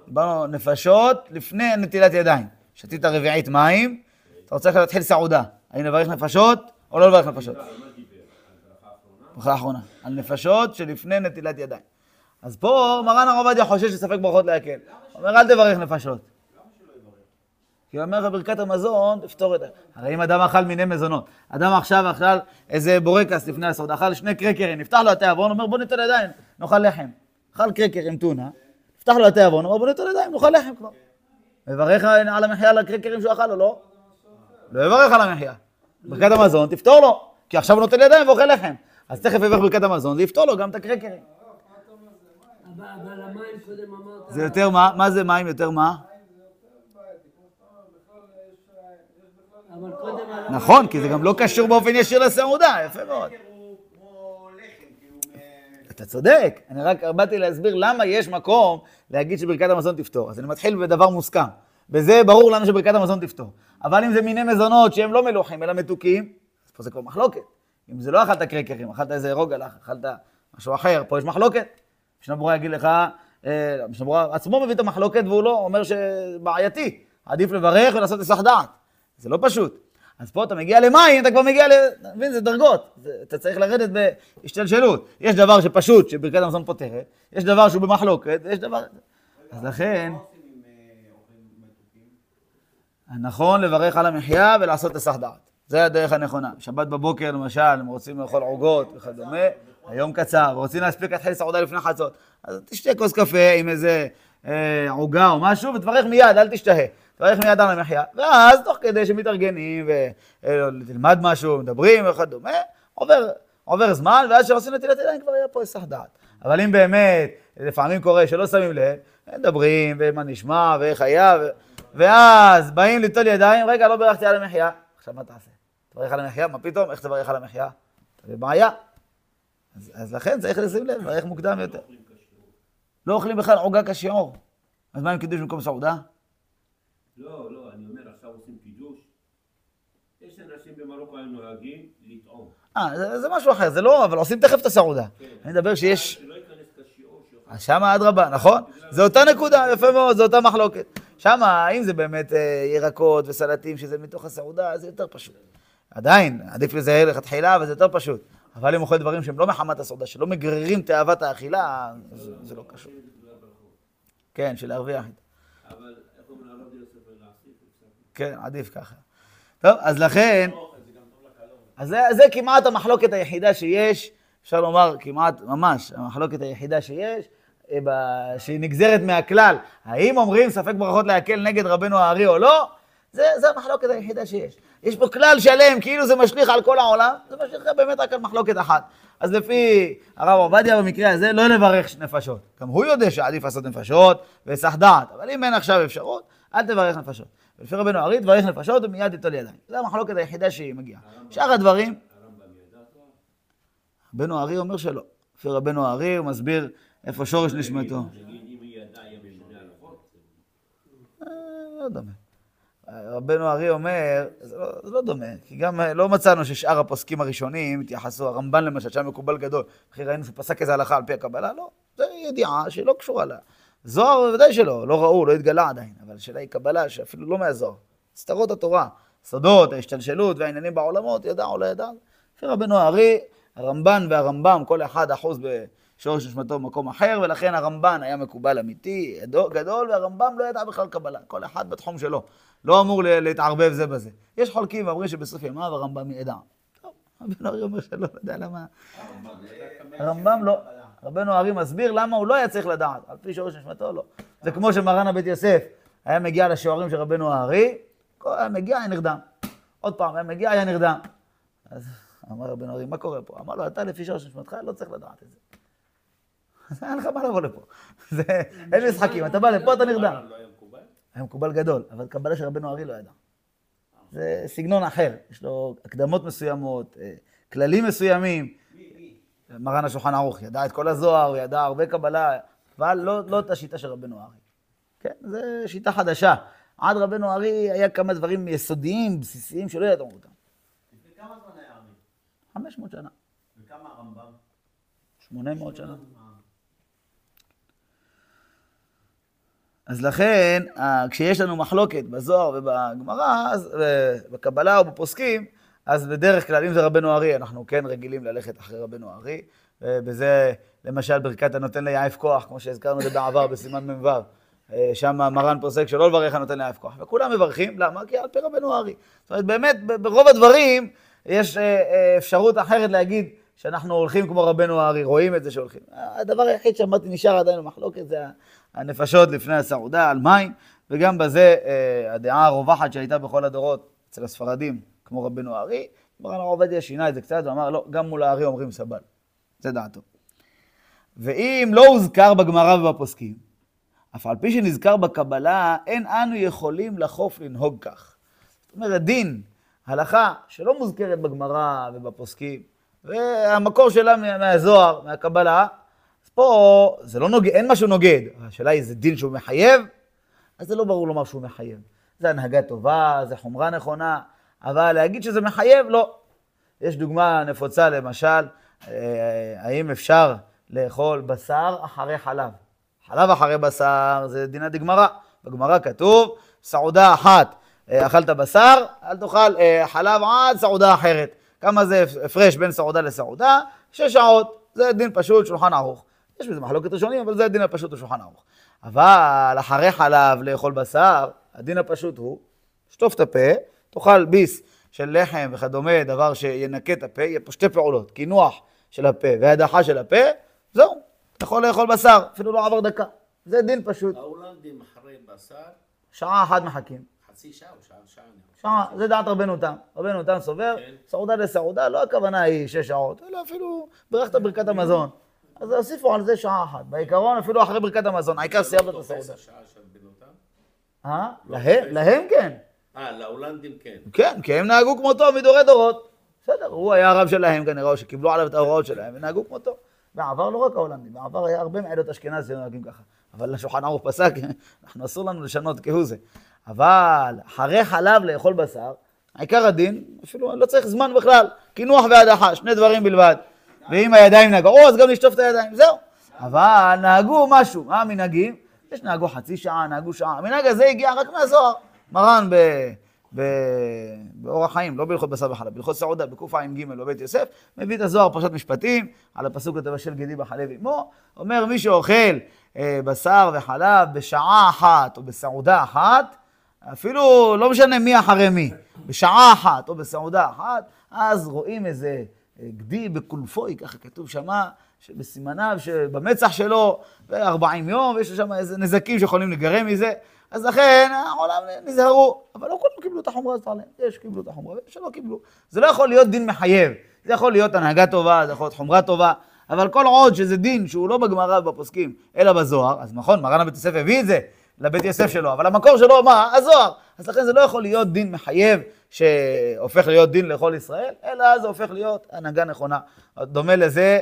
דיברנו נפשות לפני נטילת ידיים. שתית רביעית מים, אתה רוצה להתחיל סעודה. האם לברך נפשות או לא לברך נפשות? ברכה אחרונה. על נפשות שלפני נטילת ידיים. אז פה מרן הרב עובדיה חושש שספק ברכות להקל. הוא אומר, אל תברך נפשות. כי הוא אומר לך, ברכת המזון, תפתור את זה. הרי אם אדם אכל מיני מזונות, אדם עכשיו אכל איזה בורקס לפני הסעודה, אכל שני קרקרים, נפתח לו התיאבון, אומר בוא ניתן ידיים, נאכל לחם. אכל קרקר עם טונה, נפתח לו התיאבון, אומר בוא ניתן ידיים, נאכל לחם כבר. מברך על המחיה על הקרקרים שהוא אכל או לא? לא יברך על המחיה. ברכת המזון, תפתור לו, כי עכשיו הוא נוטל ידיים ואוכל לחם. אז תכף יברך ברכת המזון, זה יפתור לו גם את הקרקרים. אבל המים קודם אמרת... זה יותר מה? מה זה מים יותר מה? אבל קודם על המים... נכון, כי זה גם לא קשור באופן ישיר לסעודה, יפה מאוד. אתה צודק, אני רק באתי להסביר למה יש מקום להגיד שברכת המזון תפתור. אז אני מתחיל בדבר מוסכם. בזה ברור לנו שברכת המזון תפתור. אבל אם זה מיני מזונות שהם לא מלוכים אלא מתוקים, אז פה זה כבר מחלוקת. אם זה לא אכלת קרקרים, אכלת איזה רוגלח, אכלת משהו אחר, פה יש מחלוקת. משנה ברורה יגיד לך, אה, משנה ברורה עצמו מביא את המחלוקת והוא לא, אומר שבעייתי, עדיף לברך ולעשות היסח דעת. זה לא פשוט. אז פה אתה מגיע למים, אתה כבר מגיע ל... אתה מבין, זה דרגות. זה, אתה צריך לרדת בהשתלשלות. יש דבר שפשוט, שברכת המזון פותרת, יש דבר שהוא במחלוקת, ויש דבר... אז לכן, עם אה? נכון לברך על המחיה ולעשות היסח דעת. זה הדרך הנכונה. שבת בבוקר למשל, הם רוצים לאכול עוגות וכדומה, היום קצר, רוצים להספיק להתחיל סעודה לפני חצות. אז תשתה כוס קפה עם איזה אה, עוגה או משהו, ותברך מיד, אל תשתהה. תברך מיד על המחיה. ואז, תוך כדי שמתארגנים ותלמד משהו, מדברים וכדומה, עובר, עובר זמן, ואז כשעושים נטילת ידיים כבר יהיה פה היסח דעת. אבל אם באמת, לפעמים קורה שלא שמים לב, מדברים, ומה נשמע, ואיך היה, ו... ואז באים ליטול ידיים, רגע, לא בירכתי על המחיה. עכשיו מה תעשה? תברך על המחיה? מה פתאום? איך תברך על המחיה? אתה בבעיה. אז, אז לכן צריך לשים לב, לברך מוקדם יותר. לא אוכלים בכלל עוגה כשיעור. אז מה עם קידוש במקום סעודה? לא, לא, אני אומר, עכשיו עושים קידוש. יש אנשים במרוקו הם נוהגים לטעום. אה, זה, זה משהו אחר, זה לא, אבל עושים תכף את הסעודה. אני מדבר שיש... שיאכל. אז שמה אדרבה, נכון? זה אותה נקודה, יפה מאוד, זו אותה מחלוקת. שמה, אם זה באמת אה, ירקות וסלטים, שזה מתוך הסעודה, זה יותר פשוט. עדיין, עדיף לזהר לכתחילה, וזה יותר פשוט. אבל אם אוכל דברים שהם לא מחמת הסעודה, שלא מגררים תאוות האכילה, זה, זה לא קשור. כן, של להרוויח. אבל איך אומרים הרב יוסף ולעשיף? כן, עדיף ככה. טוב, אז לכן, אז זה, זה כמעט המחלוקת היחידה שיש אפשר לומר כמעט, ממש, המחלוקת היחידה שיש, אה, שהיא נגזרת מהכלל. האם אומרים ספק ברכות להקל נגד רבנו הארי או לא? זה, זה המחלוקת היחידה שיש. יש פה כלל שלם, כאילו זה משליך על כל העולם, זה משליך באמת רק על מחלוקת אחת. אז לפי הרב עובדיה במקרה הזה, לא לברך נפשות. גם הוא יודע שעדיף לעשות נפשות והיסח דעת, אבל אם אין עכשיו אפשרות, אל תברך נפשות. ולפי רבנו הארי, תברך נפשות ומיד תיטול ידיים. זו המחלוקת היחידה שהיא מגיעה. שאר הדברים, הרמב"ם ידע תורה? רבנו הארי אומר שלא. לפי רבנו הארי הוא מסביר איפה שורש נשמתו. אה, לא דומה. רבנו הארי אומר, זה לא, זה לא דומה, כי גם אה, לא מצאנו ששאר הפוסקים הראשונים התייחסו, הרמב"ן למשל, שהיה מקובל גדול, אחי ראינו שהוא פסק איזה הלכה על פי הקבלה, לא, זו ידיעה שלא קשורה לה. זוהר בוודאי שלא, לא ראו, לא התגלה עדיין, אבל השאלה היא קבלה שאפילו לא מהזוהר. סתרות התורה, סודות, ההשתלשלות והעניינים בעולמות, ידע או לא ידע. לפי רבנו הארי, הרמב"ן והרמב"ם, כל אחד אחוז בשורש נשמתו במקום אחר, ולכן הרמב"ן היה מקובל אמיתי, גדול, והרמב"ם לא ידע בכלל קבלה, כל אחד בתחום שלו. לא אמור להתערבב זה בזה. יש חולקים ואומרים שבסוף ימיו הרמב"ם ידע. טוב, רבנו הארי אומר שלא, לא יודע למה. הרמב"ם לא. רבנו הארי מסביר למה הוא לא היה צריך לדעת, על פי שורש נשמתו לא. זה כמו שמרן הבית יוסף היה מגיע לשיעורים של רבנו הארי, היה מגיע, היה נרדם. עוד פעם, היה מגיע, היה נרדם. אז אמר רבנו הארי, מה קורה פה? אמר לו, אתה לפי שורש נשמתך לא צריך לדעת את זה. אז אין לך מה לבוא לפה. זה, אין משחקים, אתה בא לפה, אתה נרדם. לא היה מקובל? היה גדול, אבל קבלה של רבנו ארי לא ידע. זה סגנון אחר, יש לו הקדמות מסוימות, אה, כללים מסוימים. מרן השולחן ערוך ידע את כל הזוהר, ידע הרבה קבלה, אבל לא, לא את השיטה של רבנו ארי. כן, זו שיטה חדשה. עד רבנו ארי היה כמה דברים יסודיים, בסיסיים, שלא ידעו אותם. לפני כמה זמן היה ארי? 500 שנה, וכמה הרמב"ם? 800 שנה. אז לכן, כשיש לנו מחלוקת בזוהר ובגמרא, בקבלה או בפוסקים, אז בדרך כלל, אם זה רבנו ארי, אנחנו כן רגילים ללכת אחרי רבנו ארי. ובזה, למשל, ברכת הנותן ליעף כוח, כמו שהזכרנו את זה בעבר בסימן מ"ו. אה, שם מרן פוסק שלא לברך הנותן ליעף כוח. וכולם מברכים, למה? כי על פי רבנו ארי. זאת אומרת, באמת, ברוב הדברים יש אה, אה, אפשרות אחרת להגיד שאנחנו הולכים כמו רבנו הארי, רואים את זה שהולכים. הדבר היחיד שאמרתי נשאר עדיין במחלוקת זה הנפשות לפני הסעודה על מים, וגם בזה הדעה הרווחת שהייתה בכל הדורות אצל הספרדים, כמו רבנו הארי, מרן הרב עובדיה שינה את זה קצת ואמר, לא, גם מול הארי אומרים סבל. זה דעתו. ואם לא הוזכר בגמרא ובפוסקים, אף על פי שנזכר בקבלה, אין אנו יכולים לחוף לנהוג כך. זאת אומרת, דין, הלכה שלא מוזכרת בגמרא ובפוסקים, והמקור שלה מה- מהזוהר, מהקבלה, אז פה זה לא נוגד, אין משהו נוגד. השאלה היא, זה דין שהוא מחייב? אז זה לא ברור לומר שהוא מחייב. זה הנהגה טובה, זה חומרה נכונה, אבל להגיד שזה מחייב, לא. יש דוגמה נפוצה, למשל, אה, האם אפשר לאכול בשר אחרי חלב? חלב אחרי בשר זה דינא דגמרא. בגמרא כתוב, סעודה אחת אה, אכלת בשר, אל תאכל אה, חלב עד סעודה אחרת. כמה זה הפרש בין סעודה לסעודה? שש שעות. זה דין פשוט, שולחן ערוך. יש בזה מחלוקת ראשונים, אבל זה הדין הפשוט בשולחן ערוך. אבל אחרי חלב לאכול בשר, הדין הפשוט הוא, שטוף את הפה, תאכל ביס של לחם וכדומה, דבר שינקה את הפה, יהיה פה שתי פעולות, קינוח של הפה והדחה של הפה, זהו, אתה יכול לאכול בשר, אפילו לא עבר דקה. זה דין פשוט. ההולנדים אחרי בשר, שעה אחת מחכים. חצי שעה או שעה, שעה. שעה, זה דעת רבנו תם. רבנו תם סובר, כן. סעודה לסעודה, לא הכוונה היא שש שעות, אלא אפילו ברכת ברכת המזון. אז הוסיפו על זה שעה אחת. בעיקרון, אפילו אחרי ברכת המזון, העיקר סיימת את הסעודה. אה? להם? להם כן. אה, להולנדים כן. כן, כי הם נהגו כמותו מדורי דורות. בסדר, הוא היה הרב שלהם כנראה, או שקיבלו עליו את ההוראות שלהם, ונהגו כמותו. בעבר לא רק ההולנדים, בעבר היה הרבה מעדות אשכנז שנוהגים ככה. אבל השולחן ערוך פסק, אנחנו אסור לנו לשנות כהוא זה. אבל אחרי חלב לאכול בשר, עיקר הדין, אפילו לא צריך זמן בכלל, קינוח והדחה, שני דברים בלבד. ואם הידיים נגעו, אז גם לשטוף את הידיים, זהו. אבל נהגו משהו, מה המנהגים? יש נהגו חצי שעה, נהגו שעה. המנהג הזה הגיע רק מהזוהר. מרן ב... באורח חיים, לא בהלכות בשר וחלב, בהלכות סעודה, בקע"ג בבית יוסף, מביא את הזוהר פרשת משפטים, על הפסוק ותבשל גדי בחלב אמו, אומר מי שאוכל אה, בשר וחלב בשעה אחת או בסעודה אחת, אפילו לא משנה מי אחרי מי, בשעה אחת או בסעודה אחת, אז רואים איזה גדי בקולפוי, ככה כתוב שמה, שבסימניו, שבמצח שלו, ו-40 יום, ויש שם איזה נזקים שיכולים לגרם מזה. אז לכן העולם נזהרו, אבל לא כולם קיבלו את החומרה הזאת עליהם. יש קיבלו את החומרה, ויש שלא קיבלו. זה לא יכול להיות דין מחייב. זה יכול להיות הנהגה טובה, זה יכול להיות חומרה טובה, אבל כל עוד שזה דין שהוא לא בגמרא ובפוסקים, אלא בזוהר, אז נכון, מרן הבית יוסף הביא את זה לבית יוסף שלו, אבל המקור שלו, מה? הזוהר. אז לכן זה לא יכול להיות דין מחייב שהופך להיות דין לכל ישראל, אלא זה הופך להיות הנהגה נכונה. דומה לזה,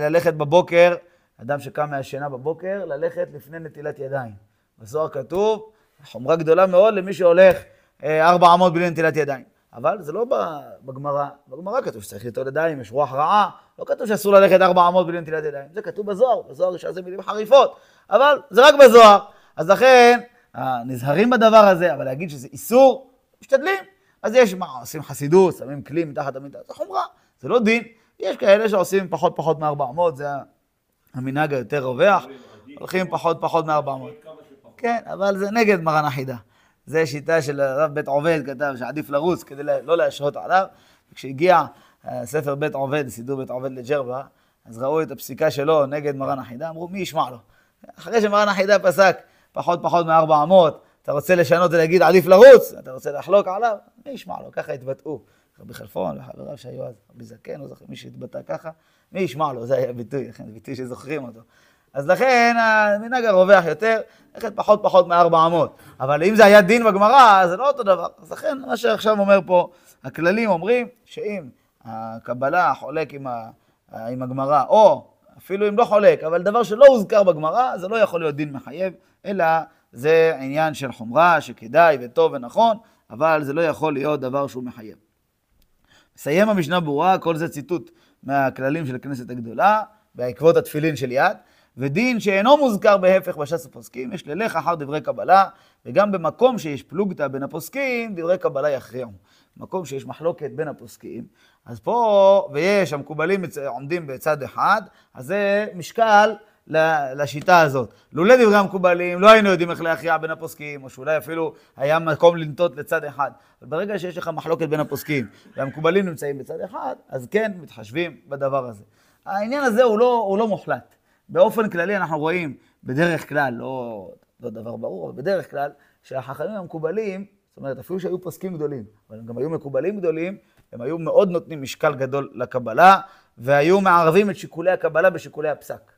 ללכת בבוקר, אדם שקם מהשינה בבוקר, ללכת לפני נטילת ידיים. בזוהר כתוב, חומרה גדולה מאוד למי שהולך אה, ארבע אמות בלי נטילת ידיים. אבל זה לא בגמרא, בגמרא כתוב שצריך לטול ידיים, יש רוח רעה, לא כתוב שאסור ללכת ארבע אמות בלי נטילת ידיים, זה כתוב בזוהר, בזוהר יש על זה מילים חריפות, אבל זה רק בזוהר. אז לכן, נזהרים בדבר הזה, אבל להגיד שזה איסור, משתדלים. אז יש מה, עושים חסידות, שמים כלי מתחת המיטה, זה חומרה, זה לא דין. יש כאלה שעושים פחות פחות מ-400, זה המנהג היותר רווח, הולכים פחות פחות מ-400. כן, אבל זה נגד מרן החידה. זה שיטה של הרב בית עובד, כתב שעדיף לרוץ כדי לא להשרות עליו. כשהגיע אה, ספר בית עובד, סידור בית עובד לג'רבה, אז ראו את הפסיקה שלו נגד מרן החידה, אמרו, מי ישמע לו? אחרי שמרן החידה פסק פחות פחות מ-400, אתה רוצה לשנות ולהגיד עדיף לרוץ, אתה רוצה לחלוק עליו, מי ישמע לו? ככה התבטאו. רבי חלפון וחבריו שהיו אז, רבי זקן, לא זוכר מי שהתבטא ככה, מי ישמע לו? זה היה ביטוי, לכן ביטוי שזוכרים אותו. אז לכן המנהג הרווח יותר, ללכת פחות פחות מ-400. אבל אם זה היה דין בגמרא, זה לא אותו דבר. אז לכן, מה שעכשיו אומר פה, הכללים אומרים שאם הקבלה חולק עם, ה, עם הגמרא, או אפילו אם לא חולק, אבל דבר שלא הוזכר בגמרא, זה לא יכול להיות דין מחייב, אלא זה עניין של חומרה, שכדאי וטוב ונכון, אבל זה לא יכול להיות דבר שהוא מחייב. מסיים המשנה ברורה, כל זה ציטוט מהכללים של הכנסת הגדולה, בעקבות התפילין של יד. ודין שאינו מוזכר בהפך בש"ס הפוסקים, יש ללך אחר דברי קבלה, וגם במקום שיש פלוגתא בין הפוסקים, דברי קבלה יכריעו. מקום שיש מחלוקת בין הפוסקים, אז פה, ויש, המקובלים עומדים בצד אחד, אז זה משקל לשיטה הזאת. לולא דברי המקובלים, לא היינו יודעים איך להכריע בין הפוסקים, או שאולי אפילו היה מקום לנטות לצד אחד. אבל ברגע שיש לך מחלוקת בין הפוסקים, והמקובלים נמצאים בצד אחד, אז כן מתחשבים בדבר הזה. העניין הזה הוא לא, הוא לא מוחלט. באופן כללי אנחנו רואים, בדרך כלל, לא, לא דבר ברור, אבל בדרך כלל, שהחכמים המקובלים, זאת אומרת, אפילו שהיו פוסקים גדולים, אבל הם גם היו מקובלים גדולים, הם היו מאוד נותנים משקל גדול לקבלה, והיו מערבים את שיקולי הקבלה בשיקולי הפסק.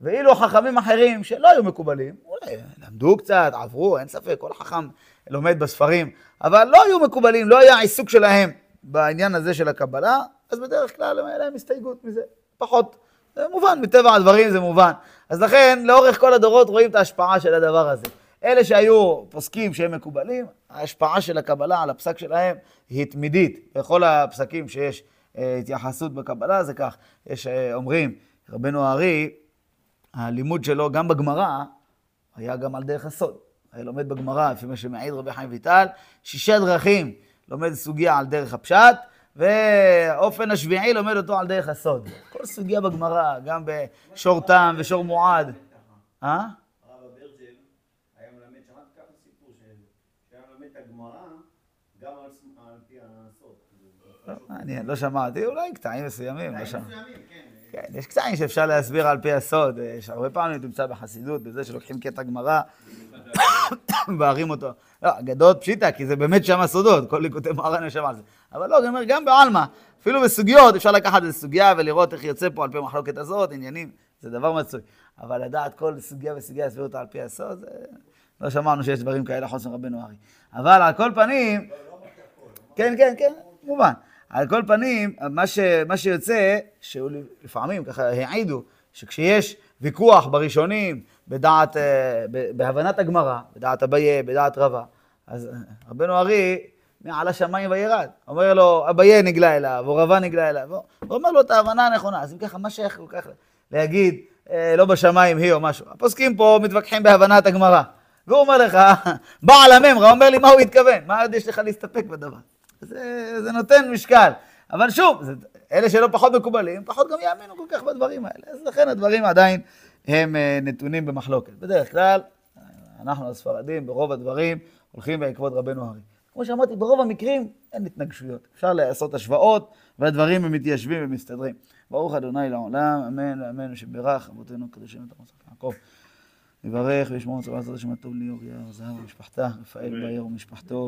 ואילו חכמים אחרים שלא היו מקובלים, אולי למדו קצת, עברו, אין ספק, כל חכם לומד בספרים, אבל לא היו מקובלים, לא היה עיסוק שלהם בעניין הזה של הקבלה, אז בדרך כלל היה להם הסתייגות מזה, פחות. זה מובן, מטבע הדברים זה מובן. אז לכן, לאורך כל הדורות רואים את ההשפעה של הדבר הזה. אלה שהיו פוסקים שהם מקובלים, ההשפעה של הקבלה על הפסק שלהם היא תמידית. בכל הפסקים שיש אה, התייחסות בקבלה זה כך. יש, אה, אומרים, רבנו הארי, הלימוד שלו גם בגמרא היה גם על דרך הסוד. היה לומד בגמרא, לפי מה שמעיד רבי חיים ויטל, שישה דרכים לומד סוגיה על דרך הפשט, ואופן השביעי לומד אותו על דרך הסוד. כל סוגיה בגמרא, גם בשור תם ושור מועד. אה? הסוד. מעניין, לא שמעתי, אולי קטעים מסוימים, לא שמעתי. כן. יש קטעים שאפשר להסביר על פי הסוד. יש הרבה פעמים תמצא בחסידות, בזה שלוקחים קטע גמרא, מבארים אותו. לא, אגדות פשיטא, כי זה באמת שם הסודות, כל ליקוטי מוהר"ן יושב על זה. אבל לא, אני אומר, גם בעלמא, אפילו בסוגיות, אפשר לקחת איזה סוגיה ולראות איך יוצא פה על פי המחלוקת הזאת, עניינים, זה דבר מצוי. אבל לדעת כל סוגיה וסוגיה, להסביר אותה על פי הסוד, זה... לא שמענו שיש דברים כאלה חוץ מרבנו ארי. אבל על כל פנים... כן, כן, כן, מובן. על כל פנים, מה, ש, מה שיוצא, שלפעמים ככה העידו, שכשיש ויכוח בראשונים, בדעת, אה, בהבנת הגמרא, בדעת אביי, בדעת רבה, אז רבנו ארי מעל השמיים וירד. אומר לו, אביי נגלה אליו, או רבה נגלה אליו. הוא אומר לו את ההבנה הנכונה. אז אם ככה, מה שייך כל כך להגיד, אה, לא בשמיים היא או משהו? הפוסקים פה מתווכחים בהבנת הגמרא. והוא אומר לך, בעל הממרה אומר לי מה הוא התכוון, מה עוד יש לך להסתפק בדבר? זה, זה נותן משקל. אבל שוב, זה, אלה שלא פחות מקובלים, פחות גם יאמינו כל כך בדברים האלה. אז לכן הדברים עדיין הם uh, נתונים במחלוקת. בדרך כלל, אנחנו הספרדים, ברוב הדברים, הולכים בעקבות רבנו הרי. כמו שאמרתי, ברוב המקרים אין התנגשויות. אפשר לעשות השוואות, והדברים הם מתיישבים ומסתדרים. ברוך אדוני לעולם, אמן ואמן, ושברך אבותינו הקדושים את המוסף יעקב. יברך וישמור צבא זאת השם הטוב ליאור יער זהב ומשפחתה, רפאל באר ומשפחתו,